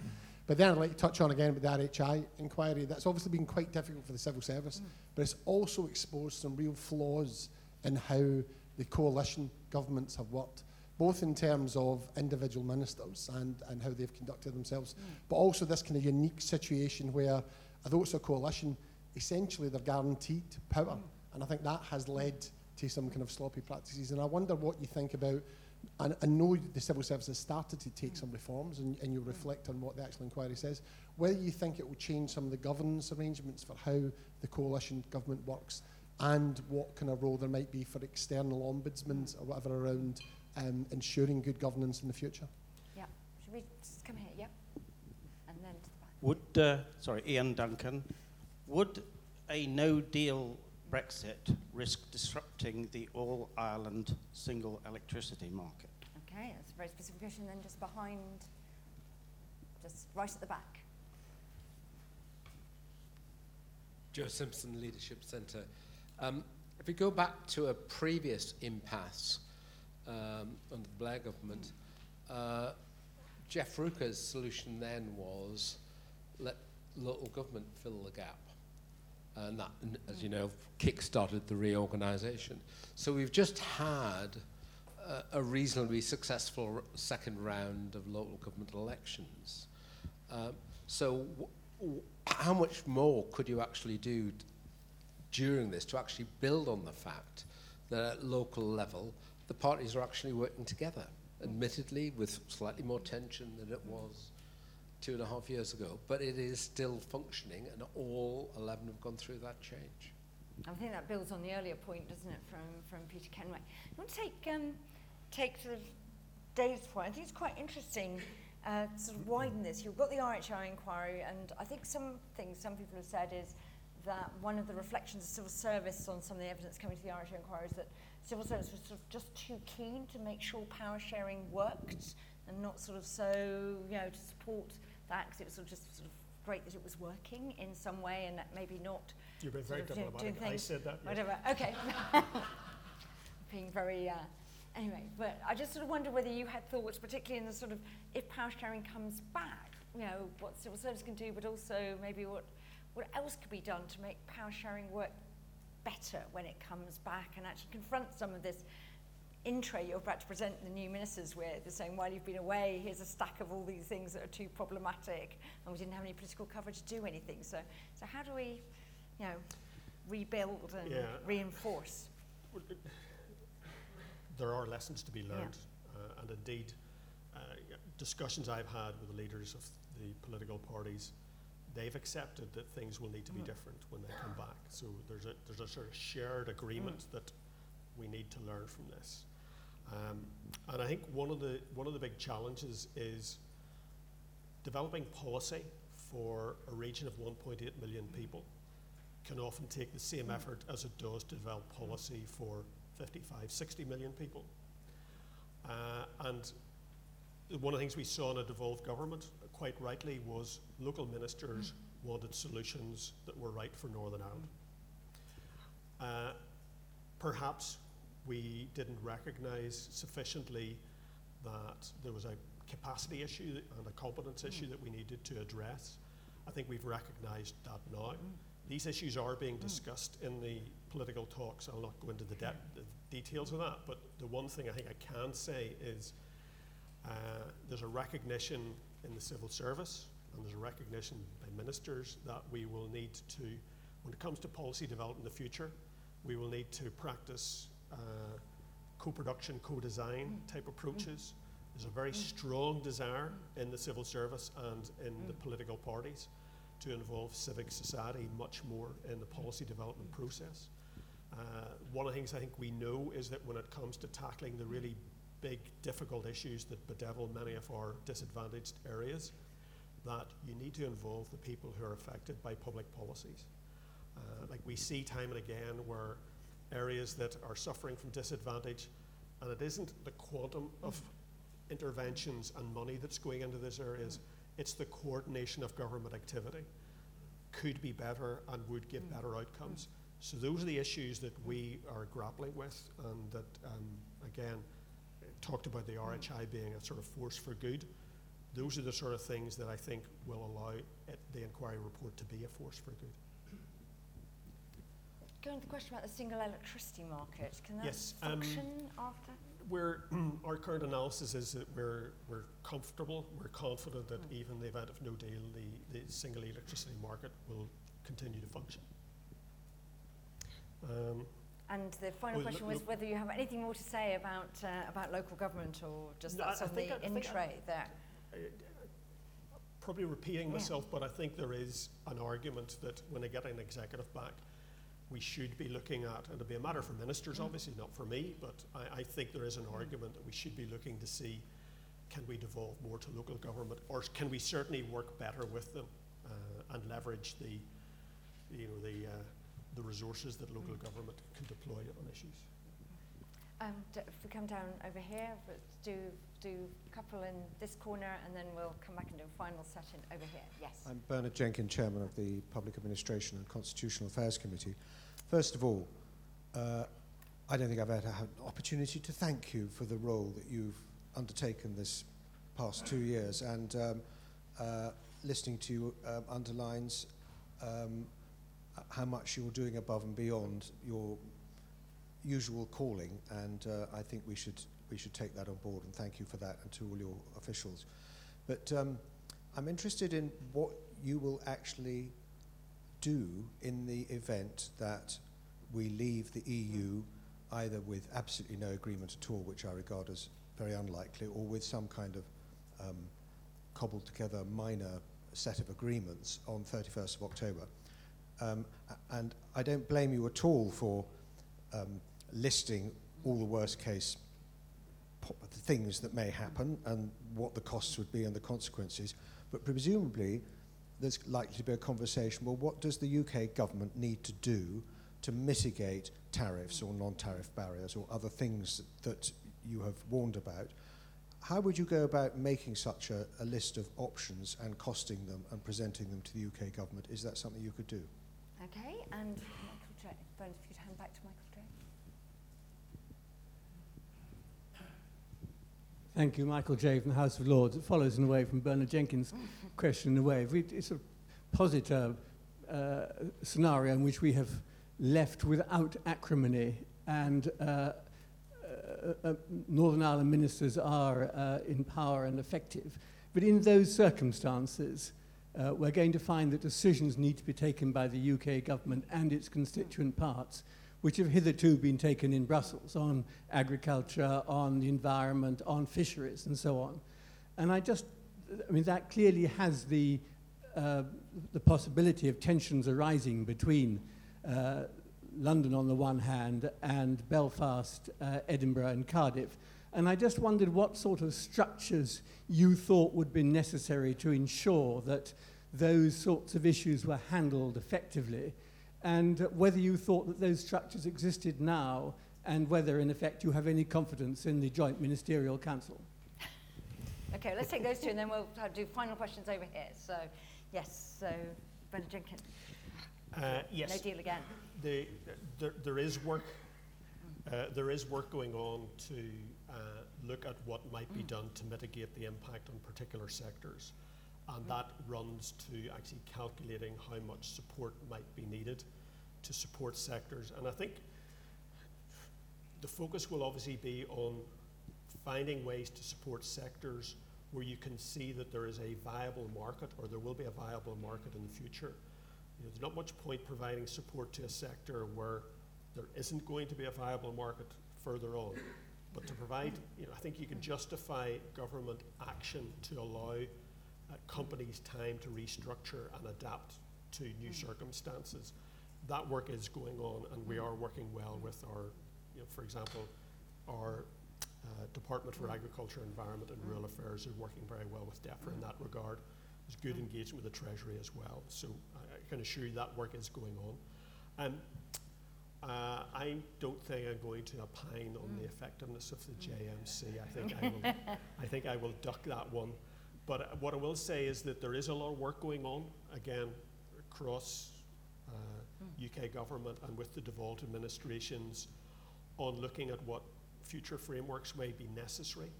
But then I'd like to touch on again with the RHI inquiry. That's obviously been quite difficult for the civil service, mm. but it's also exposed some real flaws in how the coalition governments have worked, both in terms of individual ministers and, and how they've conducted themselves, mm. but also this kind of unique situation where, although it's a coalition, essentially they're guaranteed power. Mm. And I think that has led to some kind of sloppy practices. And I wonder what you think about, and I know the civil service has started to take some reforms, and, and you reflect on what the actual inquiry says, whether you think it will change some of the governance arrangements for how the coalition government works and what kind of role there might be for external ombudsmen or whatever around um, ensuring good governance in the future. Yeah. Should we just come here? Yep. And then to the back. Would, uh, sorry, Ian Duncan, would a no deal Brexit risk disrupting the all Ireland single electricity market? Okay. That's a very specific question. Then just behind, just right at the back. Joe Simpson Leadership Centre. Um, if we go back to a previous impasse um, under the Blair government, uh, Jeff Rooker's solution then was let local government fill the gap. And that, as you know, kick-started the reorganisation. So we've just had a reasonably successful second round of local government elections. Um, so how much more could you actually do during this to actually build on the fact that at local level the parties are actually working together, admittedly with slightly more tension than it was two and a half years ago, but it is still functioning and all 11 have gone through that change. I think that builds on the earlier point, doesn't it, from, from Peter Kenway. I want to take, um, take sort of Dave's point. I think it's quite interesting uh, to sort of widen this. You've got the RHI inquiry, and I think some things some people have said is that one of the reflections of civil service on some of the evidence coming to the RHI inquiry is that civil service was sort of just too keen to make sure power sharing worked and not sort of so, you know, to support that because it was sort of just sort of great that it was working in some way and that maybe not You've been very of do- diplomatic. doing I said that. yes. whatever. Okay. Being very, uh, anyway, but I just sort of wonder whether you had thoughts, particularly in the sort of if power sharing comes back, you know, what civil service can do, but also maybe what, what else could be done to make power sharing work better when it comes back and actually confront some of this intro you're about to present the new ministers with, they're saying, while you've been away, here's a stack of all these things that are too problematic, and we didn't have any political cover to do anything. So, so how do we, you know, rebuild and Yeah. reinforce? There are lessons to be Yeah. learned, uh, and indeed, uh, discussions I've had with the leaders of the political parties, they've accepted that things will need to be Mm. different when they come back. So there's a there's a sort of shared agreement that we need to learn from this. Um, and I think one of the one of the big challenges is developing policy for a region of 1.8 million people can often take the same effort as it does to develop policy for 55, 60 million people. Uh, and one of the things we saw in a devolved government, quite rightly, was local ministers wanted solutions that were right for Northern Ireland. Uh, perhaps we didn't recognise sufficiently that there was a capacity issue and a competence issue that we needed to address. I think we've recognised that now. these issues are being discussed in the political talks. I'll not go into the, de- the details of that, but the one thing I think I can say is uh, there's a recognition in the civil service and there's a recognition by ministers that we will need to, when it comes to policy development in the future, we will need to practice uh, co-production, co-design type approaches. There's a very strong desire in the civil service and in the political parties to involve civic society much more in the policy development process. Uh, one of the things I think we know is that when it comes to tackling the really big, difficult issues that bedevil many of our disadvantaged areas, that you need to involve the people who are affected by public policies. Uh, like we see time and again where areas that are suffering from disadvantage, and it isn't the quantum of interventions and money that's going into those areas, it's the coordination of government activity. Could be better and would give better outcomes. So those are the issues that we are grappling with, and that um, again talked about the RHI being a sort of force for good. Those are the sort of things that I think will allow it, the inquiry report to be a force for good. Going to the question about the single electricity market, can that Yes, um, function after? We're, our current analysis is that we're, we're comfortable, we're confident that even in the event of no deal, the, the single electricity market will continue to function. Um, And the final Oh, question was whether you have anything more to say about uh, about local government or just No, that's I- I on the I- I in I- tray there. probably repeating Yeah. myself, but I think there is an argument that when I get an executive back, we should be looking at, and it'll be a matter for ministers, Mm. obviously, not for me, but I, I think there is an argument that we should be looking to see can we devolve more to local government, or can we certainly work better with them uh, and leverage the, you know, the, uh, the resources that local Mm. government can deploy on issues. Um, d- if we come down over here, but do do a couple in this corner, and then we'll come back and do a final session over here. Yes. I'm Bernard Jenkin, Chairman of the Public Administration and Constitutional Affairs Committee. First of all, uh, I don't think I've ever had an opportunity to thank you for the role that you've undertaken this past two years. And um, uh, listening to you um, underlines um, how much you're doing above and beyond your usual calling. And uh, I think we should, we should take that on board. And thank you for that and to all your officials. But um, I'm interested in what you will actually do in the event that we leave the EU either with absolutely no agreement at all, which I regard as very unlikely, or with some kind of um, cobbled together minor set of agreements on 31st of October. Um, and I don't blame you at all for um, listing all the worst case things that may happen and what the costs would be and the consequences. But presumably, there's likely to be a conversation well, what does the UK government need to do to mitigate tariffs or non tariff barriers or other things that you have warned about? How would you go about making such a, a list of options and costing them and presenting them to the UK government? Is that something you could do? Okay, and Michael Jay. Burns, if you'd hand back to Michael Jay. Thank you, Michael Jay. from the House of Lords. It follows in a way from Bernard Jenkins' question in a way. If we sort of posit a uh, scenario in which we have left without acrimony and uh, uh, uh, Northern Ireland ministers are uh, in power and effective. But in those circumstances, uh, we're going to find that decisions need to be taken by the UK government and its constituent parts, which have hitherto been taken in Brussels on agriculture, on the environment, on fisheries, and so on. And I just, I mean, that clearly has the, uh, the possibility of tensions arising between uh, London on the one hand and Belfast, uh, Edinburgh, and Cardiff. And I just wondered what sort of structures you thought would be necessary to ensure that those sorts of issues were handled effectively, and whether you thought that those structures existed now, and whether, in effect, you have any confidence in the Joint Ministerial Council. Okay, let's take those two, and then we'll do final questions over here. So, yes, so Bernard Jenkins. Uh, yes. No deal again. The, there, there is work. Uh, there is work going on to uh, look at what might be done to mitigate the impact on particular sectors. And that runs to actually calculating how much support might be needed to support sectors. And I think the focus will obviously be on finding ways to support sectors where you can see that there is a viable market or there will be a viable market in the future. You know, there's not much point providing support to a sector where there isn't going to be a viable market further on. But to provide, you know, I think you can justify government action to allow uh, companies time to restructure and adapt to new circumstances. That work is going on, and we are working well with our, you know, for example, our uh, Department for Agriculture, Environment and Rural Affairs are working very well with DEFRA in that regard. There's good engagement with the Treasury as well. So I, I can assure you that work is going on. And uh, I don't think I'm going to opine on the effectiveness of the JMC. I think I will, I think I will duck that one. But uh, what I will say is that there is a lot of work going on, again, across uh, UK government and with the devolved administrations on looking at what future frameworks may be necessary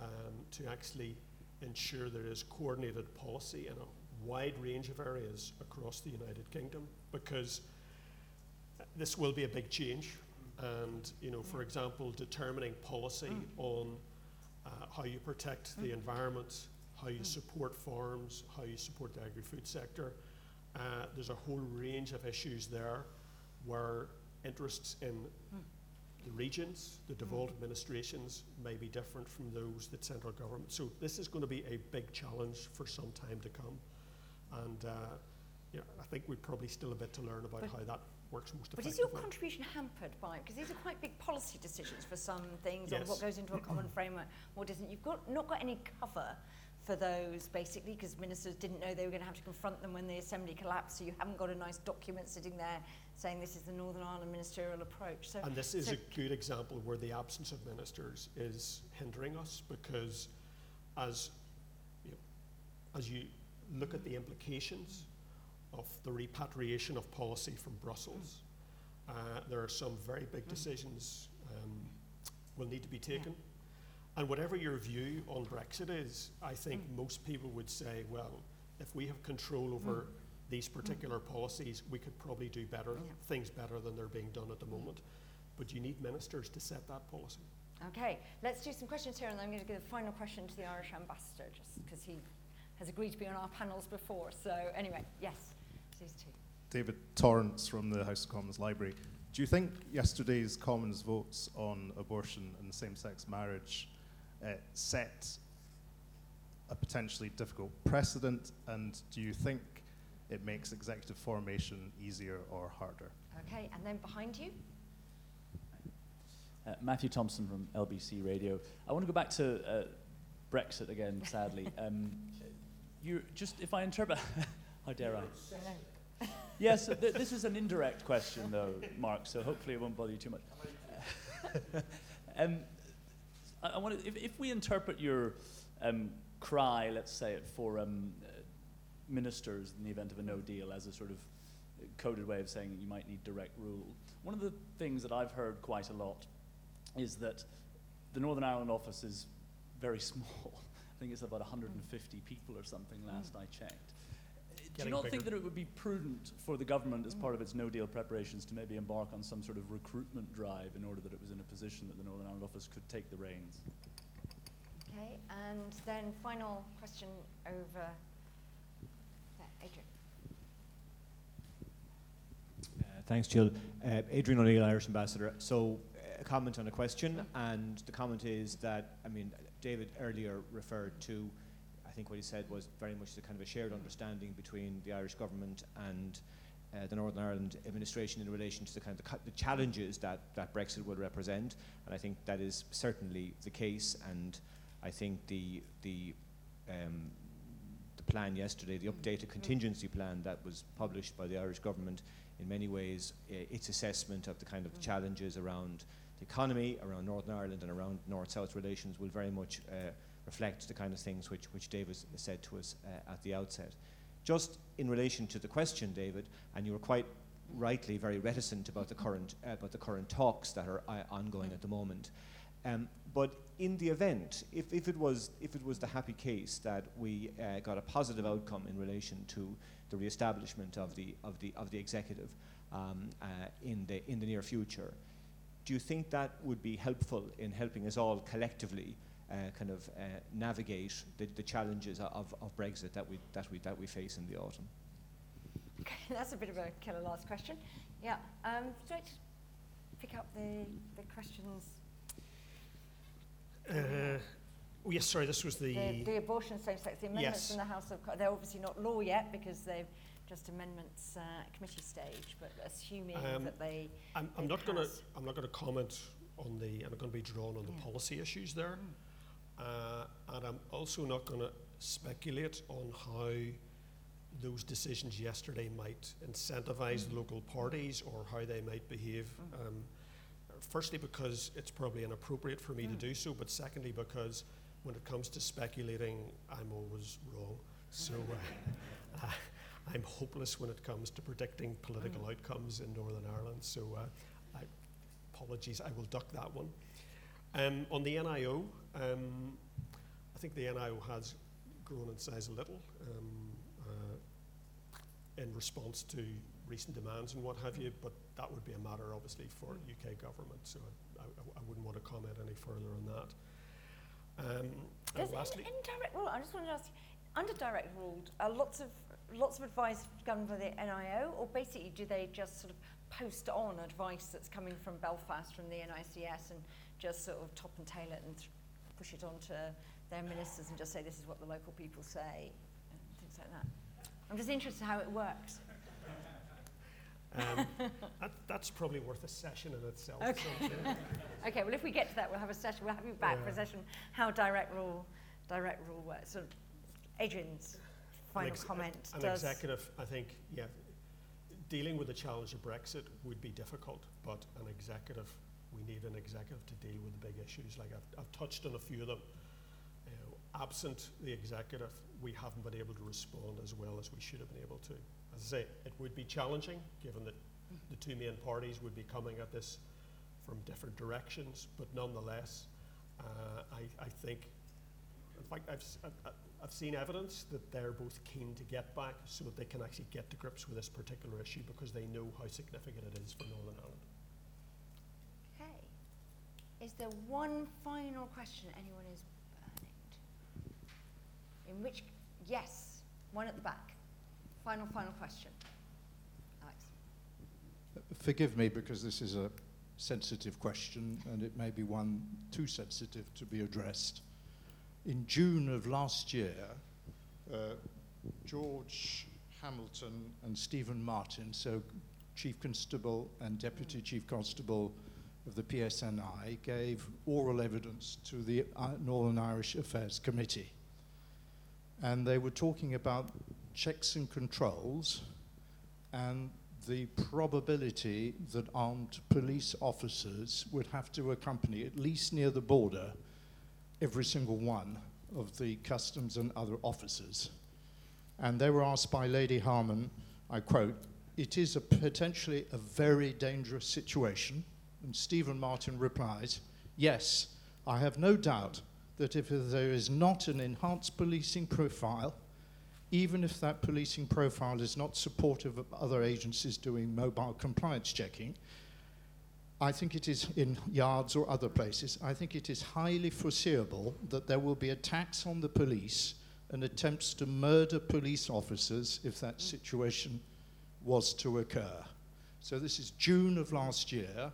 um, to actually ensure there is coordinated policy in a wide range of areas across the United Kingdom because this will be a big change. And, you know, for example, determining policy on uh, how you protect the environment, how you support farms, how you support the agri-food sector. Uh, there's a whole range of issues there where interests in the regions, the devolved administrations may be different from those that central government. So this is going to be a big challenge for some time to come. And uh, you know, I think we've probably still a bit to learn about But- how that works most effectively. But is your contribution hampered by it? because these are quite big policy decisions for some things Yes. what goes into a common framework, what doesn't? You've got not got any cover for those basically because ministers didn't know they were going to have to confront them when the assembly collapsed. So you haven't got a nice document sitting there saying this is the Northern Ireland ministerial approach. So And this is so- a good example where the absence of ministers is hindering us because as you, know, as you look at the implications of the repatriation of policy from Brussels, uh, there are some very big decisions um, will need to be taken. And whatever your view on Brexit is, I think mm. most people would say, well, if we have control over mm. these particular policies, we could probably do better, Yeah. things better than they're being done at the moment. But you need ministers to set that policy. Okay, let's do some questions here, and then I'm going to give the final question to the Irish ambassador, just because he has agreed to be on our panels before. So anyway, yes, these two. David Torrance from the House of Commons Library. Do you think yesterday's Commons votes on abortion and same sex marriage uh, set a potentially difficult precedent? And do you think it makes executive formation easier or harder? Okay, and then behind you. Uh, Matthew Thompson from LBC Radio. I want to go back to uh, Brexit again, sadly. um, you just, if I interpret, how dare I? yes, th- this is an indirect question, though, Mark. So hopefully it won't bother you too much. um, I, I want to, if, if we interpret your um, cry, let's say it, for um, uh, ministers in the event of a no deal as a sort of coded way of saying you might need direct rule. One of the things that I've heard quite a lot is that the Northern Ireland office is very small. I think it's about 150 people or something last I checked. Do you not bigger. think that it would be prudent for the government, as part of its no deal preparations, to maybe embark on some sort of recruitment drive in order that it was in a position that the Northern Ireland office could take the reins? Okay, and then final question over there, Adrian. Uh, thanks, Jill. Uh, Adrian O'Neill, Irish Ambassador. So, uh, a comment on a question, and the comment is that, I mean, David earlier referred to, I think what he said was very much the kind of a shared understanding between the Irish government and uh, the Northern Ireland administration in relation to the kind of the, the challenges that, that Brexit will represent, and I think that is certainly the case, and I think the, the um, the plan yesterday, the updated contingency plan that was published by the Irish government, in many ways, uh, its assessment of the kind of challenges around the economy, around Northern Ireland, and around North-South relations will very much uh, reflect the kind of things which, which David said to us uh, at the outset. Just in relation to the question, David, and you were quite rightly very reticent about the current, uh, about the current talks that are uh, ongoing at the moment. Um, but in the event, if, if, it was, if it was the happy case that we uh, got a positive outcome in relation to the re-establishment of the, of the, of the executive um, uh, in, the, in the near future, do you think that would be helpful in helping us all collectively kind of uh, navigate the, the challenges of, of Brexit that we, that, we, that we face in the autumn? Okay, that's a bit of a killer last question. Yeah, um, do I just pick up the, the questions? Uh, oh, yes, sorry, this was the... The, the abortion same-sex, the amendments yes. in the House of... They're obviously not law yet because they've just amendments uh, committee stage, but assuming Um, that they... I'm, I'm not going to. I'm not going to comment on the. I'm not going to be drawn on the policy issues there, uh, and I'm also not going to speculate on how those decisions yesterday might incentivize the local parties or how they might behave. Um, firstly, because it's probably inappropriate for me to do so, but secondly, because when it comes to speculating, I'm always wrong. So uh, uh, I'm hopeless when it comes to predicting political outcomes in Northern Ireland. So uh, I, apologies, I will duck that one. Um, on the NIO, um, I think the NIO has grown in size a little um, uh, in response to recent demands and what have you, but that would be a matter, obviously, for UK government. So I, I, I wouldn't want to comment any further on that. Um, and Does lastly, in, in direct rule, I just wanted to ask, under direct rule, are lots of lots of advice given by the NIO, or basically do they just sort of post on advice that's coming from Belfast from the NICS and just sort of top and tail it and th- push it on to their ministers and just say this is what the local people say and things like that? I'm just interested how it works. um, that, that's probably worth a session in itself. Okay. okay, well, if we get to that, we'll have a session. We'll have you back for a session how direct rule, direct rule works. So, Adrian's final an ex- comment An does. executive, I think, yeah, dealing with the challenge of Brexit would be difficult, but an executive, we need an executive to deal with the big issues. Like I've, I've touched on a few of them. Absent the executive, we haven't been able to respond as well as we should have been able to. As I say, it would be challenging, given that the two main parties would be coming at this from different directions, but nonetheless, uh, I, I think in fact, I've, s- I- I- I've seen evidence that they're both keen to get back so that they can actually get to grips with this particular issue because they know how significant it is for Northern Ireland. Is there one final question anyone is burning? In which, yes, one at the back. Final, final question. Alex. Forgive me because this is a sensitive question and it may be one too sensitive to be addressed. In June of last year, uh, George Hamilton and Stephen Martin, so Chief Constable and Deputy Chief Constable of the PSNI, gave oral evidence to the uh, Northern Irish Affairs Committee. And they were talking about checks and controls and the probability that armed police officers would have to accompany, at least near the border, every single one of the customs and other officers. And they were asked by Lady Hermon, I quote, it is a potentially a very dangerous situation. And Stephen Martin replies, yes, I have no doubt that if there is not an enhanced policing profile, even if that policing profile is not supportive of other agencies doing mobile compliance checking, I think it is in yards or other places, I think it is highly foreseeable that there will be attacks on the police and attempts to murder police officers if that situation was to occur. So this is June of last year,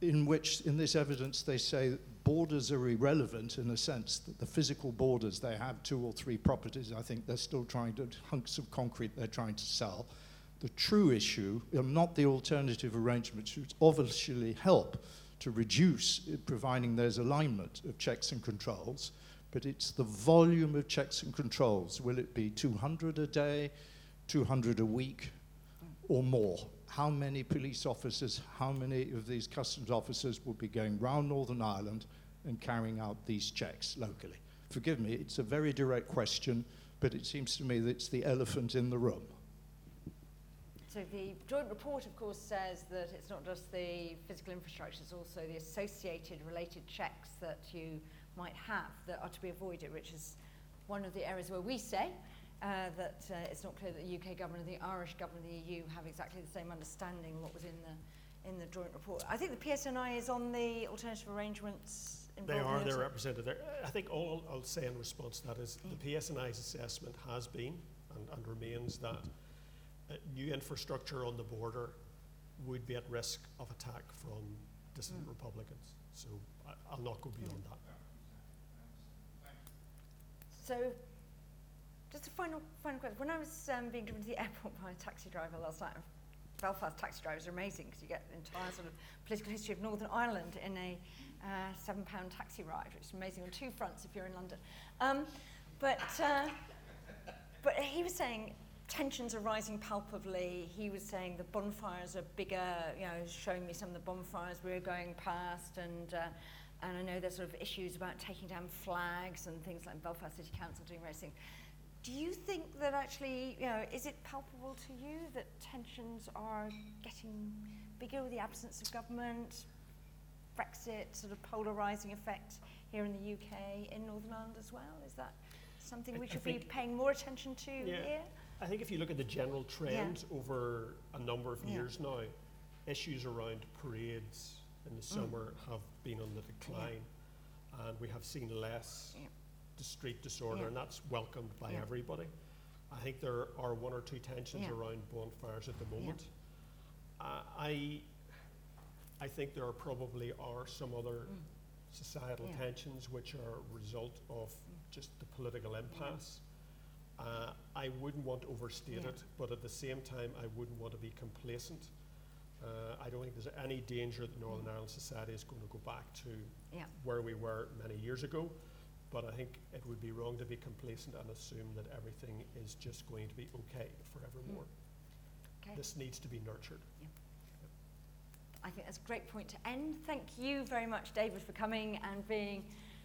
in which, in this evidence, they say borders are irrelevant in the sense that the physical borders, they have two or three properties, I think they're still trying to, hunks of concrete they're trying to sell. The true issue are not the alternative arrangements, which obviously help to reduce, uh, providing there's alignment of checks and controls, but it's the volume of checks and controls. Will it be 200 a day, 200 a week, or more? How many police officers, how many of these customs officers will be going round Northern Ireland and carrying out these checks locally? Forgive me, it's a very direct question, but it seems to me that it's the elephant in the room. so the joint report, of course, says that it's not just the physical infrastructure, it's also the associated related checks that you might have that are to be avoided, which is one of the areas where we say uh, that uh, it's not clear that the UK government and the Irish government and the EU have exactly the same understanding of what was in the, in the joint report. I think the PSNI is on the alternative arrangements They are, in they're represented there. I think all I'll say in response to that is the PSNI's assessment has been and, and remains that uh, new infrastructure on the border would be at risk of attack from dissident Mm. Republicans. So I, I'll not go beyond that. So, just a final, final question. When I was um, being driven to the airport by a taxi driver last night, Belfast taxi drivers are amazing because you get the entire sort of political history of Northern Ireland in a uh, seven pound taxi ride, which is amazing on two fronts if you're in London. Um, but, uh, but he was saying tensions are rising palpably. He was saying the bonfires are bigger, you know, showing me some of the bonfires we were going past and uh, and I know there's sort of issues about taking down flags and things like Belfast City Council doing racing. things. Do you think that actually, you know, is it palpable to you that tensions are getting bigger with the absence of government, Brexit, sort of polarising effect here in the UK, in Northern Ireland as well? Is that something we I- I should be paying more attention to Yeah. here? I think if you look at the general trend over a number of Yeah. years now, issues around parades in the Mm. summer have been on the decline, and we have seen less Yeah. Street disorder, Yeah. and that's welcomed by Yeah. everybody. I think there are one or two tensions Yeah. around bonfires at the moment. Uh, I, I think there are probably are some other Mm. societal Yeah. tensions which are a result of just the political impasse. Uh, I wouldn't want to overstate Yeah. it, but at the same time, I wouldn't want to be complacent. Uh, I don't think there's any danger that Northern Ireland society is going to go back to Yeah. where we were many years ago. But I think it would be wrong to be complacent and assume that everything is just going to be okay forevermore. Okay. This needs to be nurtured. I think that's a great point to end. Thank you very much, David, for coming and being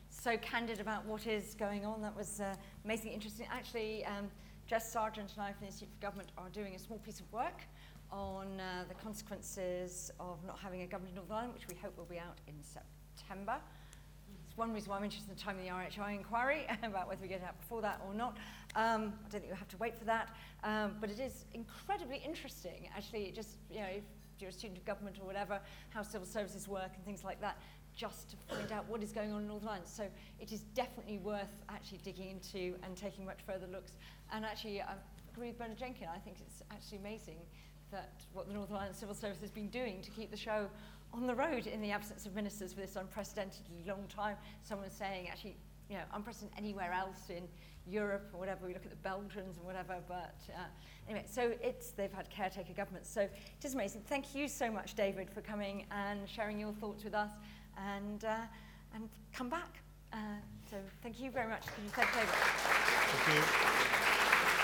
so candid about what is going on. That was uh, amazingly interesting. Actually, um, Jess Sargeant and I from the Institute for Government are doing a small piece of work on uh, the consequences of not having a government in Northern Ireland, which we hope will be out in September. One reason why I'm interested in the time of the RHI inquiry about whether we get it out before that or not. Um, I don't think we have to wait for that, um, but it is incredibly interesting. Actually, just you know, if you're a student of government or whatever, how civil services work and things like that, just to find out what is going on in Northern Ireland. So it is definitely worth actually digging into and taking much further looks. And actually, I agree with Bernard Jenkin. I think it's actually amazing that what the Northern Ireland Civil Service has been doing to keep the show on the road in the absence of ministers for this unprecedentedly long time. Someone saying actually, you know, unprecedented anywhere else in Europe or whatever. We look at the Belgians and whatever, but uh, anyway, so it's they've had caretaker governments. So it is amazing. Thank you so much, David, for coming and sharing your thoughts with us, and uh, and come back. Uh, so thank you very much. Thank you.